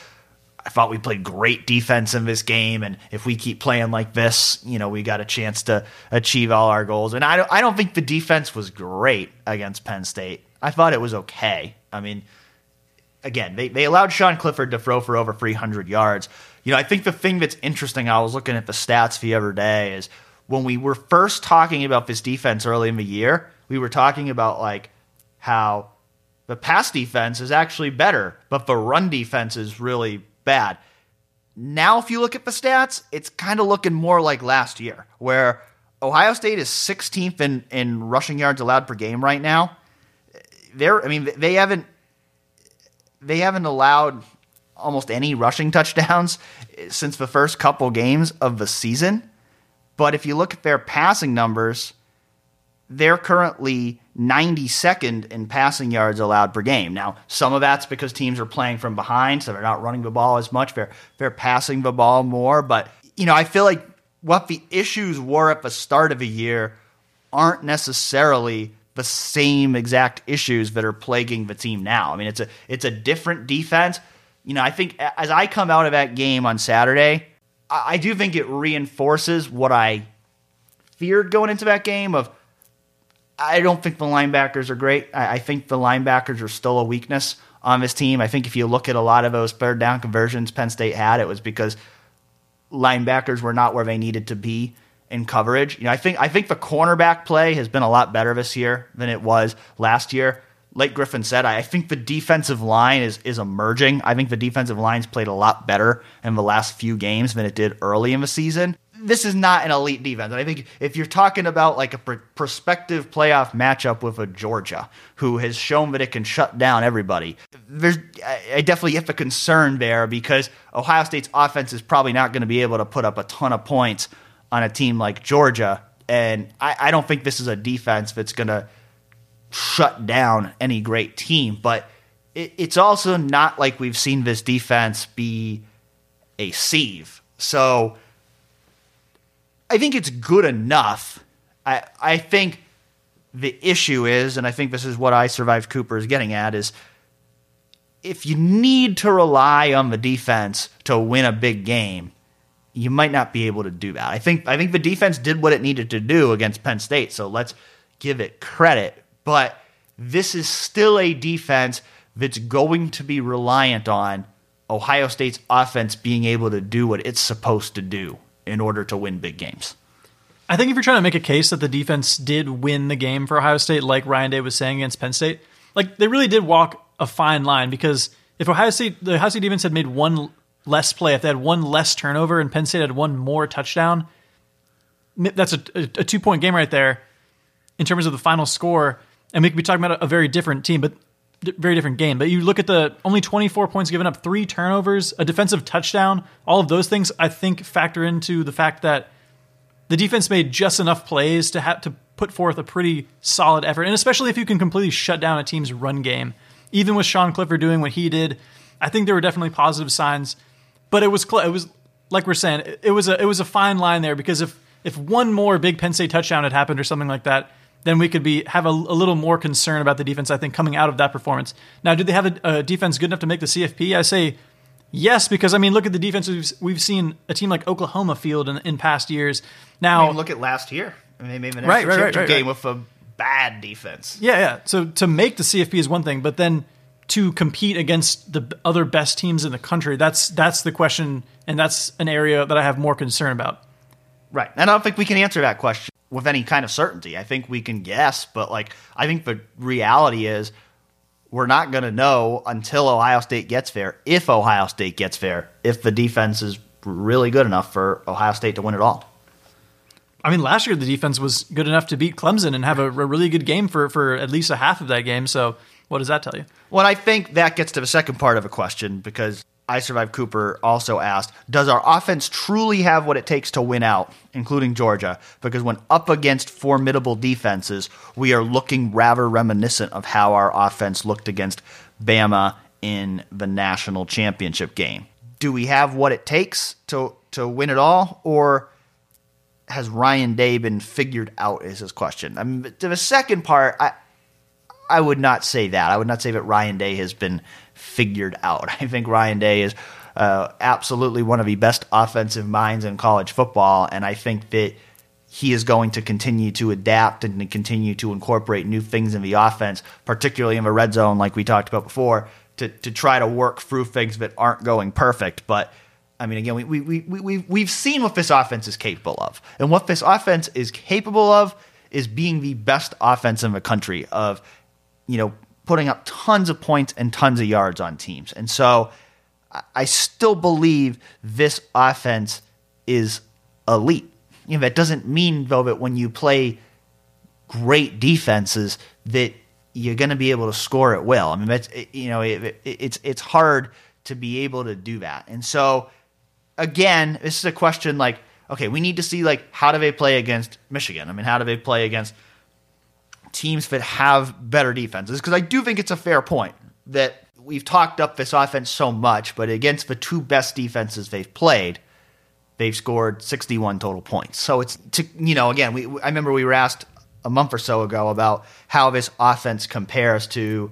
I thought we played great defense in this game, and if we keep playing like this, you know, we got a chance to achieve all our goals. And I don't, I don't think the defense was great against Penn State. I thought it was okay. I mean, again, they, they allowed Sean Clifford to throw for over 300 yards. You know, I think the thing that's interesting, I was looking at the stats the other day, is when we were first talking about this defense early in the year, we were talking about like how the pass defense is actually better, but the run defense is really bad. Now, if you look at the stats, it's kind of looking more like last year, where Ohio State is 16th in, in rushing yards allowed per game right now. They're, I mean, they haven't they haven't allowed almost any rushing touchdowns since the first couple games of the season. But if you look at their passing numbers, they're currently 92nd in passing yards allowed per game. Now, some of that's because teams are playing from behind, so they're not running the ball as much. They're they're passing the ball more. But you know, I feel like what the issues were at the start of the year aren't necessarily the same exact issues that are plaguing the team now. I mean, it's a it's a different defense. You know, I think as I come out of that game on Saturday, I, I do think it reinforces what I feared going into that game of I don't think the linebackers are great. I, I, think the linebackers are still a weakness on this team. I think if you look at a lot of those third down conversions Penn State had, it was because linebackers were not where they needed to be in coverage. You know, I think I think the cornerback play has been a lot better this year than it was last year. Like Griffin said, I think the defensive line is is emerging. I think the defensive line's played a lot better in the last few games than it did early in the season this is not an elite defense. And I think if you're talking about like a pr- prospective playoff matchup with a Georgia who has shown that it can shut down everybody, there's I definitely have a concern there because Ohio State's offense is probably not going to be able to put up a ton of points on a team like Georgia. And I, I don't think this is a defense that's going to shut down any great team. But it, it's also not like we've seen this defense be a sieve. So I think it's good enough. I I think the issue is, and I think this is what I survived Cooper is getting at, is if you need to rely on the defense to win a big game, you might not be able to do that. I think I think the defense did what it needed to do against Penn State, so let's give it credit. But this is still a defense that's going to be reliant on Ohio State's offense being able to do what it's supposed to do in order to win big games. I think if you're trying to make a case that the defense did win the game for Ohio State, like Ryan Day was saying against Penn State, like they really did walk a fine line because if Ohio State, the Ohio State defense had made one less play, if they had one less turnover and Penn State had one more touchdown, that's a, a, a two point game right there in terms of the final score. And we could be talking about a, a very different team, but very different game. But you look at the only 24 points given up, three turnovers, a defensive touchdown, all of those things I think factor into the fact that the defense made just enough plays to have to put forth a pretty solid effort. And especially if you can completely shut down a team's run game. Even with Sean Clifford doing what he did, I think there were definitely positive signs. But it was cl- it was like we're saying, it was a it was a fine line there because if if one more big Penn State touchdown had happened or something like that, then we could be have a, a, little more concern about the defense. I think coming out of that performance. Now, do they have a, a, defense good enough to make the CFP? I say yes, because I mean, look at the defense we've, we've seen a team like Oklahoma field in, in past years. Now, I mean, look at last year. I mean, maybe an right, right, right, right, game with a bad defense. Yeah, yeah. So to make the CFP is one thing, but then to compete against the other best teams in the country, that's that's the question, and that's an area that I have more concern about. Right, and I don't think we can answer that question with any kind of certainty. I think we can guess, but like I think the reality is we're not going to know until Ohio State gets there. If Ohio State gets there, if the defense is really good enough for Ohio State to win it all. I mean, last year the defense was good enough to beat Clemson and have a, a really good game for for at least a half of that game. So, what does that tell you? Well, I think that gets to the second part of a question because I Survive Cooper also asked, does our offense truly have what it takes to win out, including Georgia? Because when up against formidable defenses, we are looking rather reminiscent of how our offense looked against Bama in the national championship game. Do we have what it takes to to win it all, or has Ryan Day been figured out? Is his question. I mean, to the second part, I I would not say that. I would not say that Ryan Day has been figured out. I think Ryan Day is uh, absolutely one of the best offensive minds in college football, and I think that he is going to continue to adapt and to continue to incorporate new things in the offense, particularly in the red zone, like we talked about before, to, to try to work through things that aren't going perfect. But I mean, again, we, we, we, we, we've seen what this offense is capable of. And what this offense is capable of is being the best offense in the country, of, you know, putting up tons of points and tons of yards on teams. And so I still believe this offense is elite. You know, that doesn't mean though that when you play great defenses that you're going to be able to score at will. I mean, that's you know, it, it, it's it's hard to be able to do that. And so again, this is a question like, okay, we need to see like how do they play against Michigan? I mean, how do they play against teams that have better defenses because I do think it's a fair point that we've talked up this offense so much, but against the two best defenses they've played, they've scored 61 total points. So it's to you know again, we I remember we were asked a month or so ago about how this offense compares to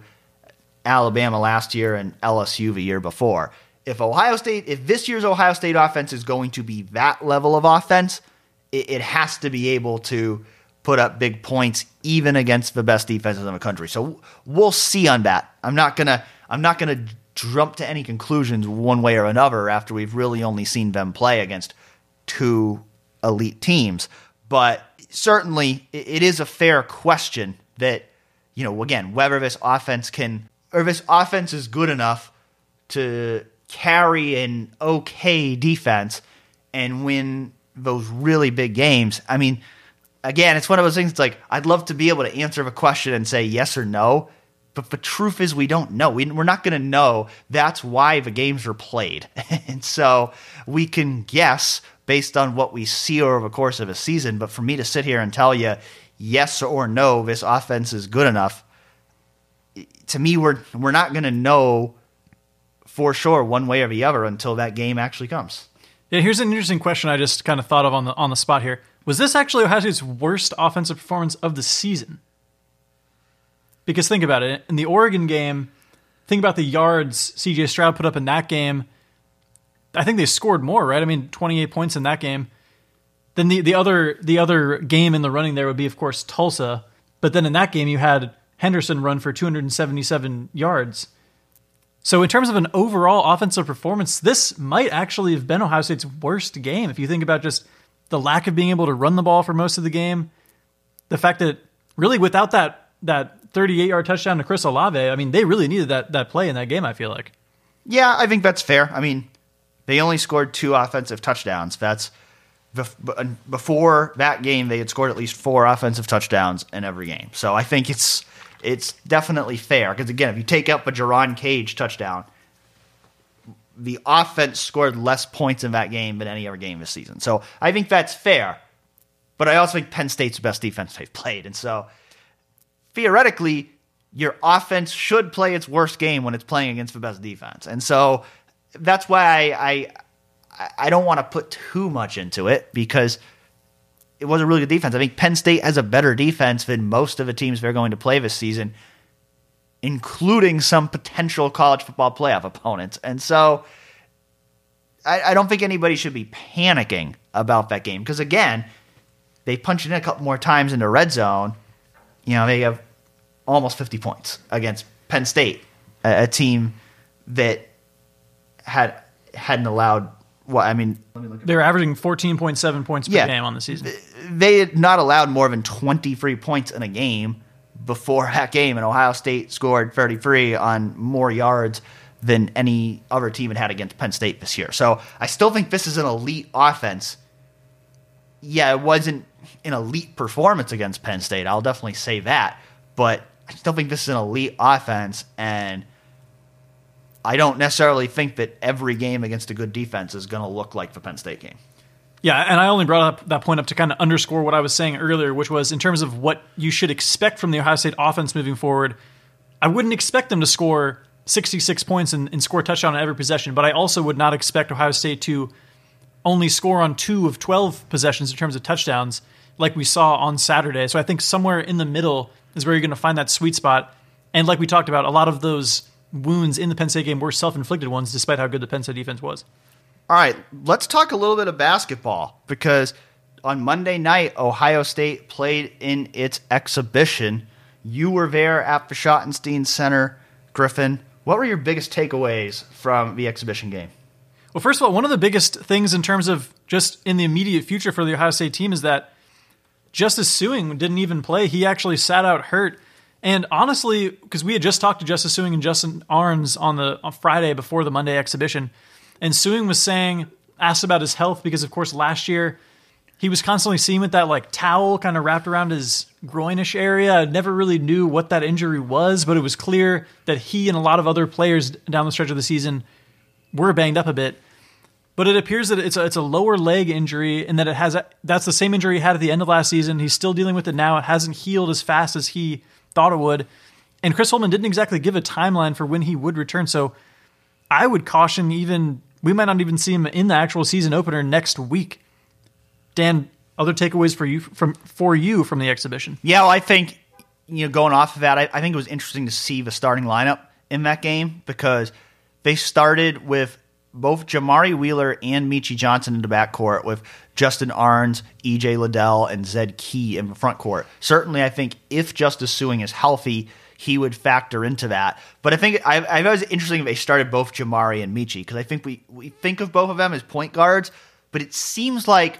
Alabama last year and LSU the year before. If Ohio State, if this year's Ohio State offense is going to be that level of offense, it, it has to be able to put up big points even against the best defenses in the country. So we'll see on that. I'm not gonna I'm not gonna jump to any conclusions one way or another after we've really only seen them play against two elite teams. But certainly it is a fair question that, you know, again, whether this offense can or this offense is good enough to carry an okay defense and win those really big games. I mean, again, it's one of those things. It's like I'd love to be able to answer the question and say yes or no, but the truth is we don't know. We, we're not going to know. That's why the games are played, and so we can guess based on what we see over the course of a season. But for me to sit here and tell you yes or no, this offense is good enough, to me, we're we're not going to know for sure one way or the other until that game actually comes. Yeah, here's an interesting question I just kind of thought of on the on the spot here. Was this actually Ohio State's worst offensive performance of the season? Because think about it. In the Oregon game, think about the yards CJ Stroud put up in that game. I think they scored more, right? I mean, 28 points in that game. Then the, the other the other game in the running there would be, of course, Tulsa. But then in that game, you had Henderson run for 277 yards. So, in terms of an overall offensive performance, this might actually have been Ohio State's worst game. If you think about just the lack of being able to run the ball for most of the game, the fact that really without that that 38 yard touchdown to Chris Olave, I mean, they really needed that that play in that game. I feel like. Yeah, I think that's fair. I mean, they only scored two offensive touchdowns. That's before that game, they had scored at least four offensive touchdowns in every game. So I think it's it's definitely fair because again, if you take up a Jerron Cage touchdown, the offense scored less points in that game than any other game this season. So I think that's fair. But I also think Penn State's the best defense they've played, and so theoretically, your offense should play its worst game when it's playing against the best defense. And so that's why I I, I don't want to put too much into it because it was a really good defense. I think Penn State has a better defense than most of the teams they're going to play this season, including some potential college football playoff opponents. And so I, I don't think anybody should be panicking about that game because, again, they punched in a couple more times in the red zone. You know, they have almost 50 points against Penn State, a, a team that had hadn't allowed well, I mean, they're averaging 14.7 points per yeah, game on the season. They had not allowed more than 23 points in a game before that game, and Ohio State scored 33 on more yards than any other team had had against Penn State this year. So I still think this is an elite offense. Yeah, it wasn't an elite performance against Penn State. I'll definitely say that. But I still think this is an elite offense, and – I don't necessarily think that every game against a good defense is going to look like the Penn State game. Yeah, and I only brought up that point up to kind of underscore what I was saying earlier, which was in terms of what you should expect from the Ohio State offense moving forward. I wouldn't expect them to score 66 points and, and score a touchdown on every possession, but I also would not expect Ohio State to only score on two of 12 possessions in terms of touchdowns, like we saw on Saturday. So I think somewhere in the middle is where you're going to find that sweet spot. And like we talked about, a lot of those wounds in the Penn State game were self inflicted ones, despite how good the Penn State defense was. All right, let's talk a little bit of basketball because on Monday night, Ohio State played in its exhibition. You were there at the Schottenstein Center, Griffin. What were your biggest takeaways from the exhibition game? Well, first of all, one of the biggest things in terms of just in the immediate future for the Ohio State team is that Justice Sueing didn't even play. He actually sat out hurt. And honestly, because we had just talked to Justice Sueing and Justin Ahrens on the on Friday before the Monday exhibition, and Sueing was saying, asked about his health because, of course, last year he was constantly seen with that like towel kind of wrapped around his groinish area. I never really knew what that injury was, but it was clear that he and a lot of other players down the stretch of the season were banged up a bit. but it appears that it's a, it's a lower leg injury and that it has a, that's the same injury he had at the end of last season. He's still dealing with it now. It hasn't healed as fast as he thought it would. And Chris Holtmann didn't exactly give a timeline for when he would return. So I would caution even we might not even see him in the actual season opener next week. Dan, other takeaways for you from for you from the exhibition? Yeah, well, I think you know going off of that, I, I think it was interesting to see the starting lineup in that game because they started with both Jamari Wheeler and Meechie Johnson in the backcourt with Justin Ahrens, EJ Liddell, and Zed Key in the front court. Certainly, I think if Justice Sueing is healthy, he would factor into that. But I think I, I thought it was interesting if they started both Jamari and Meechie because I think we, we think of both of them as point guards, but it seems like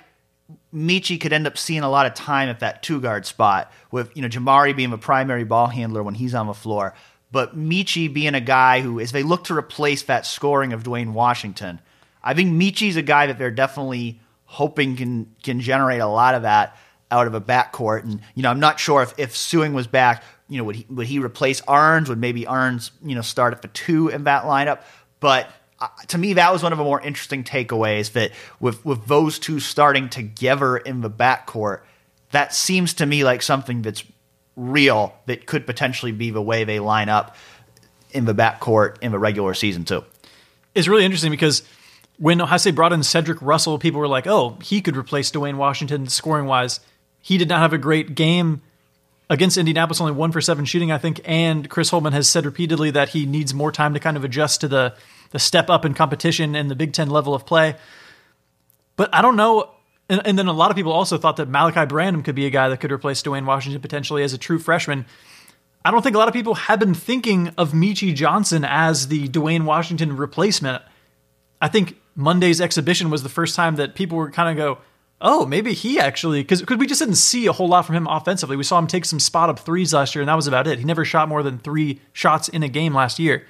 Meechie could end up seeing a lot of time at that two guard spot with you know Jamari being the primary ball handler when he's on the floor, but Meechie being a guy who, as they look to replace that scoring of Duane Washington, I think Meechie's a guy that they're definitely hoping can can generate a lot of that out of a backcourt. And you know, I'm not sure if if Sueing was back, you know, would he would he replace Ahrens? Would maybe Ahrens, you know start at the two in that lineup? But uh, to me, that was one of the more interesting takeaways that with with those two starting together in the backcourt, that seems to me like something that's real that could potentially be the way they line up in the backcourt in the regular season too. It's really interesting because when Ohio State brought in Cedric Russell, people were like, "Oh, he could replace Duane Washington scoring wise." He did not have a great game against Indianapolis, only one for seven shooting, I think. And Chris Holtmann has said repeatedly that he needs more time to kind of adjust to the the step up in competition and the Big Ten level of play. But I don't know. And, and, then a lot of people also thought that Malachi Branham could be a guy that could replace Duane Washington potentially as a true freshman. I don't think a lot of people have been thinking of Meechie Johnson as the Duane Washington replacement. I think Monday's exhibition was the first time that people were kind of go, oh, maybe he actually, because we just didn't see a whole lot from him offensively. We saw him take some spot up threes last year, and that was about it. He never shot more than three shots in a game last year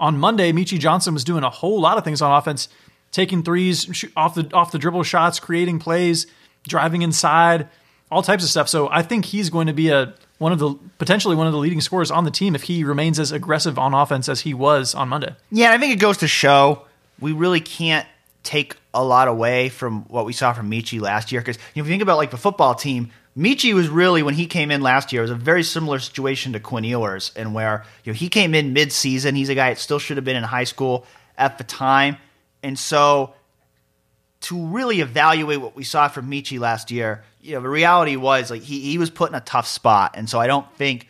on Monday, Meechie Johnson was doing a whole lot of things on offense, taking threes off the off the dribble shots, creating plays, driving inside, all types of stuff. So I think he's going to be a one of the potentially one of the leading scorers on the team if he remains as aggressive on offense as he was on Monday. Yeah, I think it goes to show we really can't take a lot away from what we saw from Meechie last year because you know, if you think about like the football team, Meechie was really when he came in last year. It was a very similar situation to Quinn Ewers, and where you know he came in mid-season. He's a guy that still should have been in high school at the time, and so to really evaluate what we saw from Meechie last year, you know, the reality was like he he was put in a tough spot, and so I don't think.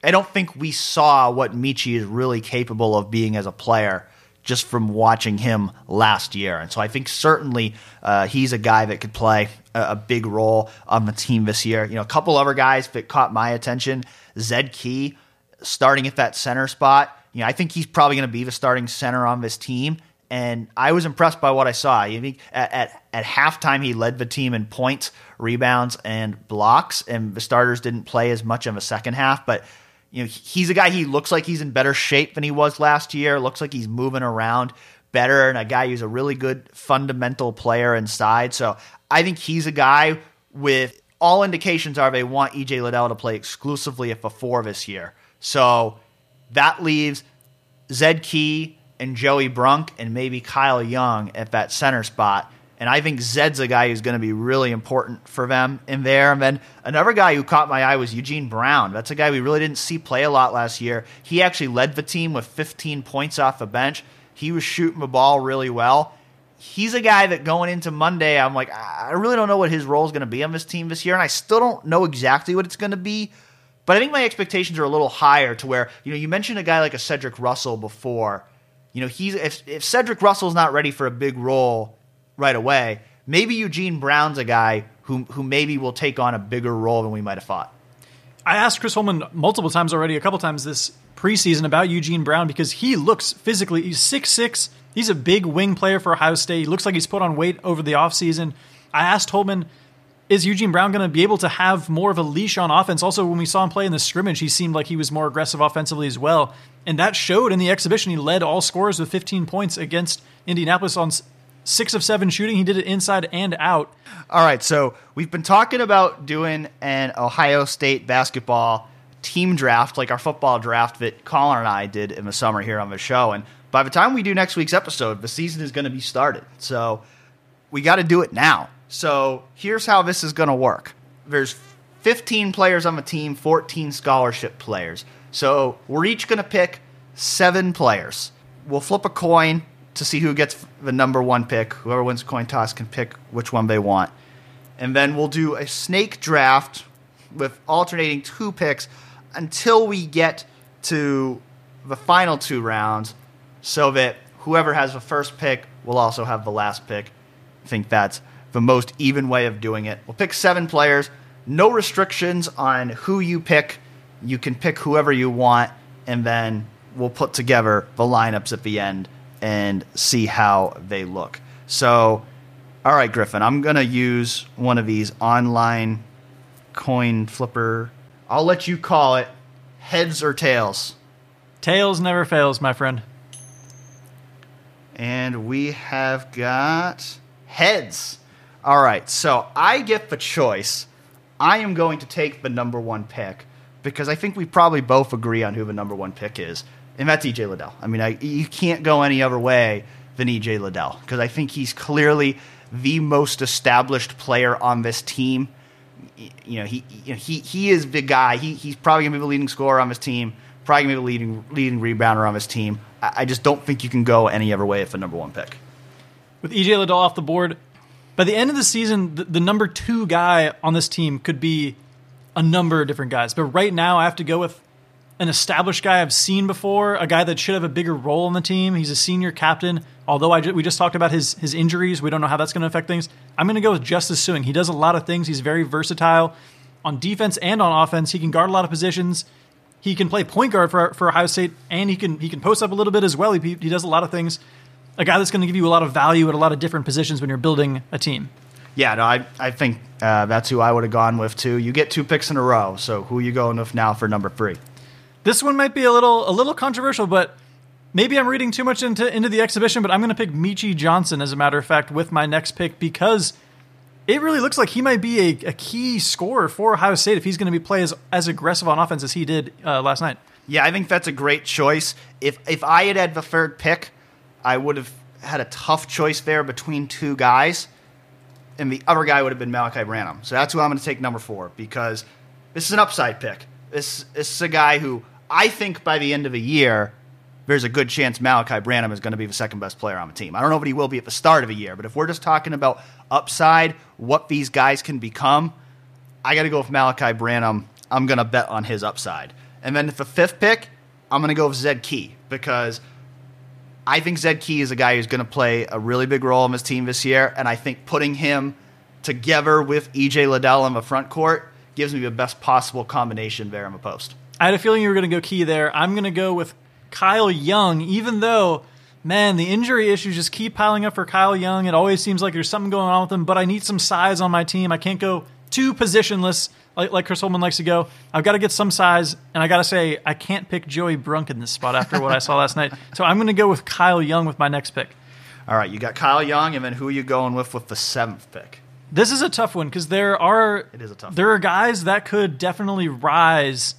I don't think we saw what Meechie is really capable of being as a player just from watching him last year. And so I think certainly uh, he's a guy that could play a, a, big role on the team this year. You know, a couple other guys that caught my attention Zed Key starting at that center spot. You know, I think he's probably going to be the starting center on this team. And I was impressed by what I saw. I think at, at, at halftime, he led the team in points, rebounds, and blocks. And the starters didn't play as much in the second half. But you know, he's a guy. He looks like he's in better shape than he was last year. Looks like he's moving around better, and a guy who's a really good fundamental player inside. So I think he's a guy with all indications are they want EJ Liddell to play exclusively at the four this year. So that leaves Zed Key and Joey Brunk and maybe Kyle Young at that center spot. And I think Zed's a guy who's going to be really important for them in there. And then another guy who caught my eye was Eugene Brown. That's a guy we really didn't see play a lot last year. He actually led the team with 15 points off the bench. He was shooting the ball really well. He's a guy that going into Monday, I'm like, I really don't know what his role is going to be on this team this year. And I still don't know exactly what it's going to be. But I think my expectations are a little higher to where, you know, you mentioned a guy like a Cedric Russell before. You know, he's if, if Cedric Russell's not ready for a big role, right away. Maybe Eugene Brown's a guy who who maybe will take on a bigger role than we might have thought. I asked Chris Holtmann multiple times already, a couple times this preseason about Eugene Brown because he looks physically he's six six. He's a big wing player for Ohio State. He looks like he's put on weight over the offseason. I asked Holtmann, is Eugene Brown going to be able to have more of a leash on offense? Also, when we saw him play in the scrimmage, he seemed like he was more aggressive offensively as well. And that showed in the exhibition. He led all scorers with 15 points against Indianapolis on six of seven shooting. He did it inside and out. All right, so we've been talking about doing an Ohio State basketball team draft, like our football draft that Colin and I did in the summer here on the show. And by the time we do next week's episode, the season is going to be started. So we got to do it now. So here's how this is going to work. There's 15 players on the team, 14 scholarship players. So we're each going to pick seven players. We'll flip a coin to see who gets the number one pick. Whoever wins the coin toss can pick which one they want. And then we'll do a snake draft with alternating two picks until we get to the final two rounds so that whoever has the first pick will also have the last pick. I think that's the most even way of doing it. We'll pick seven players, no restrictions on who you pick. You can pick whoever you want, and then we'll put together the lineups at the end and see how they look. So, all right, Griffin, I'm going to use one of these online coin flipper. I'll let you call it heads or tails. Tails never fails, my friend. And we have got heads. All right, so I get the choice. I am going to take the number one pick because I think we probably both agree on who the number one pick is, and that's EJ Liddell. I mean, I, you can't go any other way than EJ Liddell because I think he's clearly the most established player on this team. You know, he you know, he he is the guy. He, he's probably gonna be the leading scorer on this team. Probably gonna be the leading leading rebounder on this team. I, I just don't think you can go any other way if a number one pick. With EJ Liddell off the board, by the end of the season, the, the number two guy on this team could be a number of different guys. But right now, I have to go with an established guy I've seen before, a guy that should have a bigger role on the team. He's a senior captain. Although I ju- we just talked about his his injuries, we don't know how that's going to affect things. I'm going to go with Justice Sueing. He does a lot of things. He's very versatile on defense and on offense. He can guard a lot of positions. He can play point guard for for Ohio State, and he can he can post up a little bit as well. He he does a lot of things. A guy that's going to give you a lot of value at a lot of different positions when you're building a team. Yeah, no, I I think uh, that's who I would have gone with too. You get two picks in a row, so who are you going with now for number three? This one might be a little a little controversial, but maybe I'm reading too much into into the exhibition. But I'm going to pick Meechie Johnson as a matter of fact with my next pick because it really looks like he might be a, a key scorer for Ohio State if he's going to be play as, as aggressive on offense as he did uh, last night. Yeah, I think that's a great choice. If if I had had the third pick, I would have had a tough choice there between two guys, and the other guy would have been Malaki Branham. So that's who I'm going to take number four because this is an upside pick. This this is a guy who I think by the end of the year, there's a good chance Malaki Branham is going to be the second best player on the team. I don't know if he will be at the start of the year, but if we're just talking about upside, what these guys can become, I got to go with Malaki Branham. I'm going to bet on his upside. And then the fifth pick, I'm going to go with Zed Key because I think Zed Key is a guy who's going to play a really big role on his team this year. And I think putting him together with EJ Liddell in the front court gives me the best possible combination there in the post. I had a feeling you were going to go Key there. I'm going to go with Kyle Young, even though, man, the injury issues just keep piling up for Kyle Young. It always seems like there's something going on with him, but I need some size on my team. I can't go too positionless like, like Chris Holtmann likes to go. I've got to get some size, and I got to say, I can't pick Joey Brunk in this spot after what I saw last night. So I'm going to go with Kyle Young with my next pick. All right, you got Kyle Young, and then who are you going with with the seventh pick? This is a tough one because there are It is a tough there are guys that could definitely rise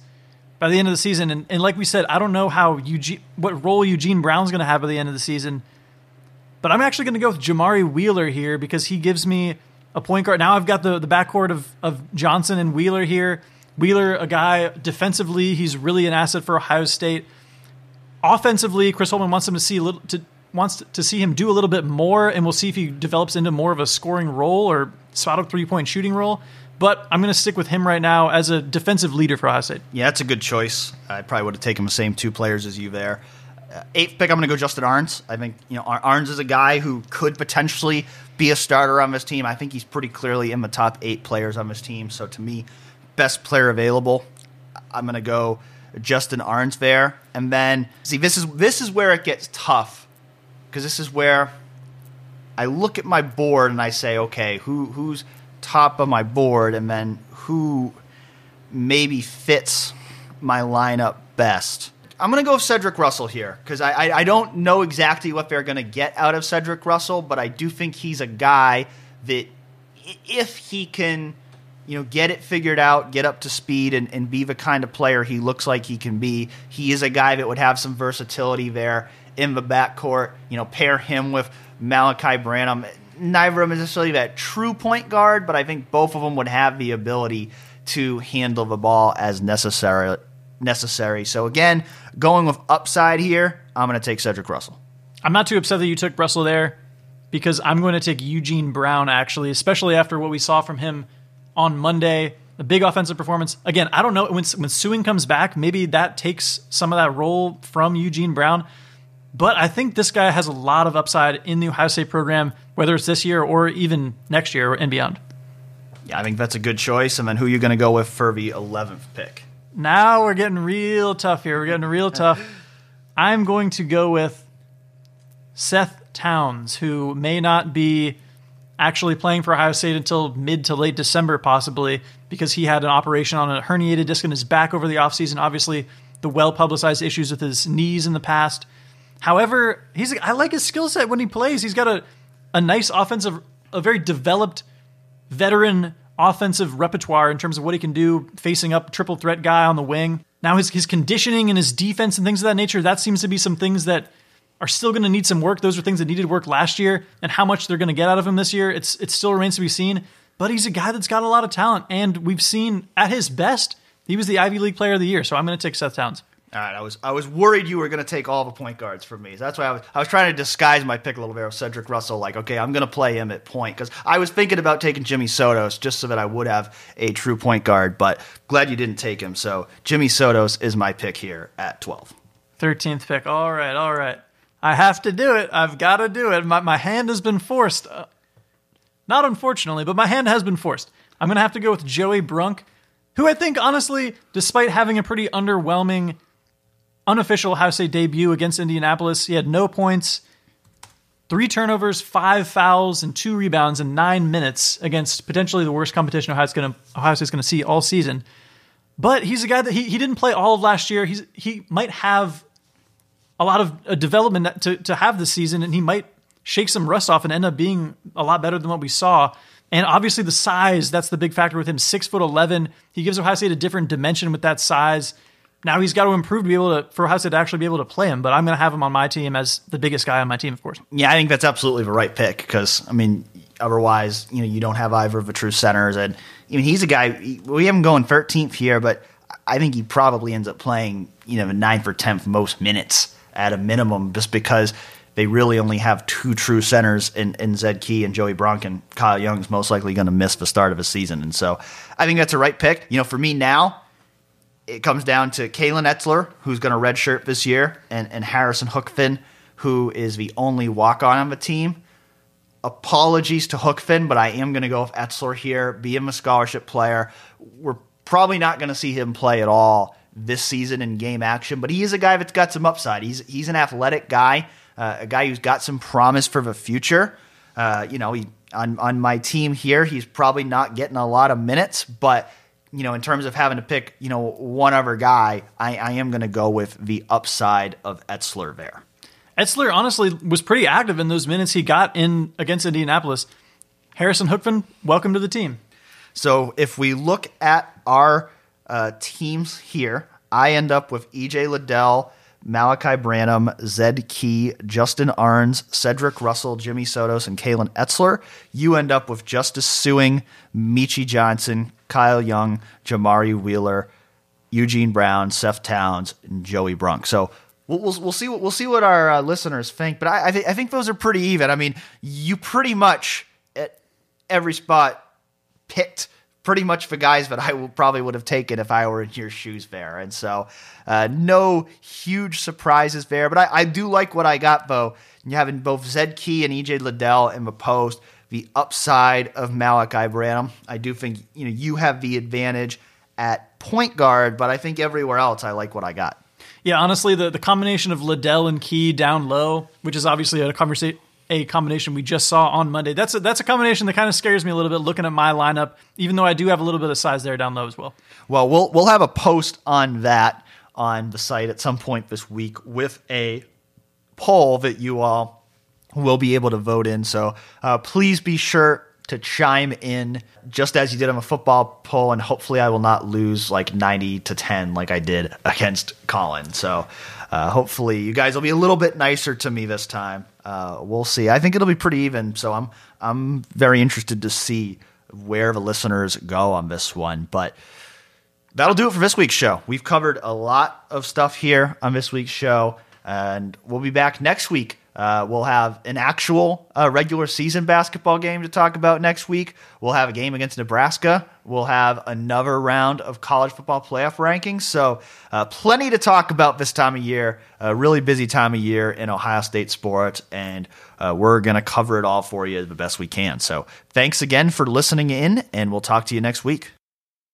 by the end of the season, and, and like we said, I don't know how Eugene, what role Eugene Brown's going to have by the end of the season, but I'm actually going to go with Jamari Wheeler here because he gives me a point guard. Now I've got the the backcourt of of Johnson and Wheeler here. Wheeler, a guy defensively, he's really an asset for Ohio State. Offensively, Chris Holtmann wants him to see a little to wants to see him do a little bit more, and we'll see if he develops into more of a scoring role or spot up three point shooting role. But I'm going to stick with him right now as a defensive leader for Ohio State. Yeah, that's a good choice. I probably would have taken the same two players as you there. Uh, eighth pick, I'm going to go Justin Ahrens. I think you know Ar- Ahrens is a guy who could potentially be a starter on this team. I think he's pretty clearly in the top eight players on this team. So to me, best player available. I'm going to go Justin Ahrens there, and then see this is this is where it gets tough because this is where I look at my board and I say, okay, who who's top of my board, and then who maybe fits my lineup best. I'm going to go with Cedric Russell here because I, I, I don't know exactly what they're going to get out of Cedric Russell, but I do think he's a guy that if he can, you know, get it figured out, get up to speed, and, and be the kind of player he looks like he can be. He is a guy that would have some versatility there in the backcourt. You know, pair him with Malaki Branham. Neither of them is necessarily that true point guard, but I think both of them would have the ability to handle the ball as necessary. Necessary. So again, going with upside here, I'm going to take Cedric Russell. I'm not too upset that you took Russell there because I'm going to take Eugene Brown actually, especially after what we saw from him on Monday. A big offensive performance. Again, I don't know when when Sueing comes back, maybe that takes some of that role from Eugene Brown. But I think this guy has a lot of upside in the Ohio State program, whether it's this year or even next year and beyond. Yeah, I think that's a good choice. And then who are you going to go with for the 11th pick? Now we're getting real tough here. We're getting real tough. I'm going to go with Seth Towns, who may not be actually playing for Ohio State until mid to late December, possibly, because he had an operation on a herniated disc in his back over the offseason. Obviously, the well publicized issues with his knees in the past. However, he's I like his skill set when he plays. He's got a, a nice offensive, a very developed veteran offensive repertoire in terms of what he can do facing up triple threat guy on the wing. Now his his conditioning and his defense and things of that nature, that seems to be some things that are still going to need some work. Those are things that needed work last year, and how much they're going to get out of him this year, it's it still remains to be seen. But he's a guy that's got a lot of talent, and we've seen at his best, he was the Ivy League Player of the Year. So I'm going to take Seth Towns. All right, I was I was worried you were going to take all the point guards from me. That's why I was I was trying to disguise my pick a little bit of Cedric Russell. Like, okay, I'm going to play him at point because I was thinking about taking Jimmy Sotos just so that I would have a true point guard. But glad you didn't take him. So Jimmy Sotos is my pick here at 12. 13th pick. All right, all right. I have to do it. I've got to do it. My my hand has been forced. Uh, not unfortunately, but my hand has been forced. I'm going to have to go with Joey Brunk, who I think honestly, despite having a pretty underwhelming unofficial Ohio State debut against Indianapolis. He had no points, three turnovers, five fouls, and two rebounds in nine minutes against potentially the worst competition Ohio State's going to see all season. But he's a guy that he, he didn't play all of last year. He's he might have a lot of development to, to have this season, and he might shake some rust off and end up being a lot better than what we saw. And obviously, the size, that's the big factor with him. Six foot 11. He gives Ohio State a different dimension with that size. Now he's got to improve to be able to for Ohio State to actually be able to play him. But I'm going to have him on my team as the biggest guy on my team, of course. Yeah, I think that's absolutely the right pick because I mean, otherwise, you know, you don't have either of the true centers, and I mean, he's a guy we have him going 13th here, but I think he probably ends up playing you know the ninth or tenth most minutes at a minimum, just because they really only have two true centers in, in Zed Key and Joey Brunk, and Kyle Young's most likely going to miss the start of a season, and so I think that's a right pick. You know, for me now it comes down to Kalen Etzler, who's going to redshirt this year, and, and Harrison Hookfin, who is the only walk on on the team. Apologies to Hookfin, but I am going to go with Etzler here, be him a scholarship player. We're probably not going to see him play at all this season in game action, but he is a guy that's got some upside. He's he's an athletic guy, uh, a guy who's got some promise for the future. Uh, you know, he on on my team here, he's probably not getting a lot of minutes, but you know, in terms of having to pick, you know, one other guy, I, I am going to go with the upside of Etzler there. Etzler honestly was pretty active in those minutes he got in against Indianapolis. Harrison Hookfin, welcome to the team. So if we look at our uh, teams here, I end up with EJ Liddell, Malaki Branham, Zed Key, Justin Ahrens, Cedric Russell, Jimmy Sotos, and Kalen Etzler. You end up with Justice Sueing, Meechie Johnson, Kyle Young, Jamari Wheeler, Eugene Brown, Seth Towns, and Joey Brunk. So we'll, we'll, we'll see what we'll see what our uh, listeners think. But I I, th- I think those are pretty even. I mean, you pretty much at every spot picked pretty much the guys that I probably would have taken if I were in your shoes there. And so, uh, no huge surprises there. But I, I, do like what I got, though. You having both Zed Key and EJ Liddell in the post, the upside of Malaki Branham. I do think you know you have the advantage at point guard, but I think everywhere else I like what I got. Yeah, honestly, the, the combination of Liddell and Key down low, which is obviously a conversation a combination we just saw on Monday. That's a, that's a combination that kind of scares me a little bit looking at my lineup, even though I do have a little bit of size there down low as well. Well, we'll we'll have a post on that on the site at some point this week with a poll that you all will be able to vote in. So uh, please be sure to chime in just as you did on a football poll, and hopefully I will not lose like 90 to 10 like I did against Colin. So uh, hopefully you guys will be a little bit nicer to me this time. Uh, we'll see. I think it'll be pretty even. So I'm I'm very interested to see where the listeners go on this one. But that'll do it for this week's show. We've covered a lot of stuff here on this week's show, and we'll be back next week uh, we'll have an actual uh, regular season basketball game to talk about next week. We'll have a game against Nebraska. We'll have another round of college football playoff rankings. So, uh, plenty to talk about this time of year. A really busy time of year in Ohio State sports, and uh, we're going to cover it all for you the best we can. So, thanks again for listening in, and we'll talk to you next week.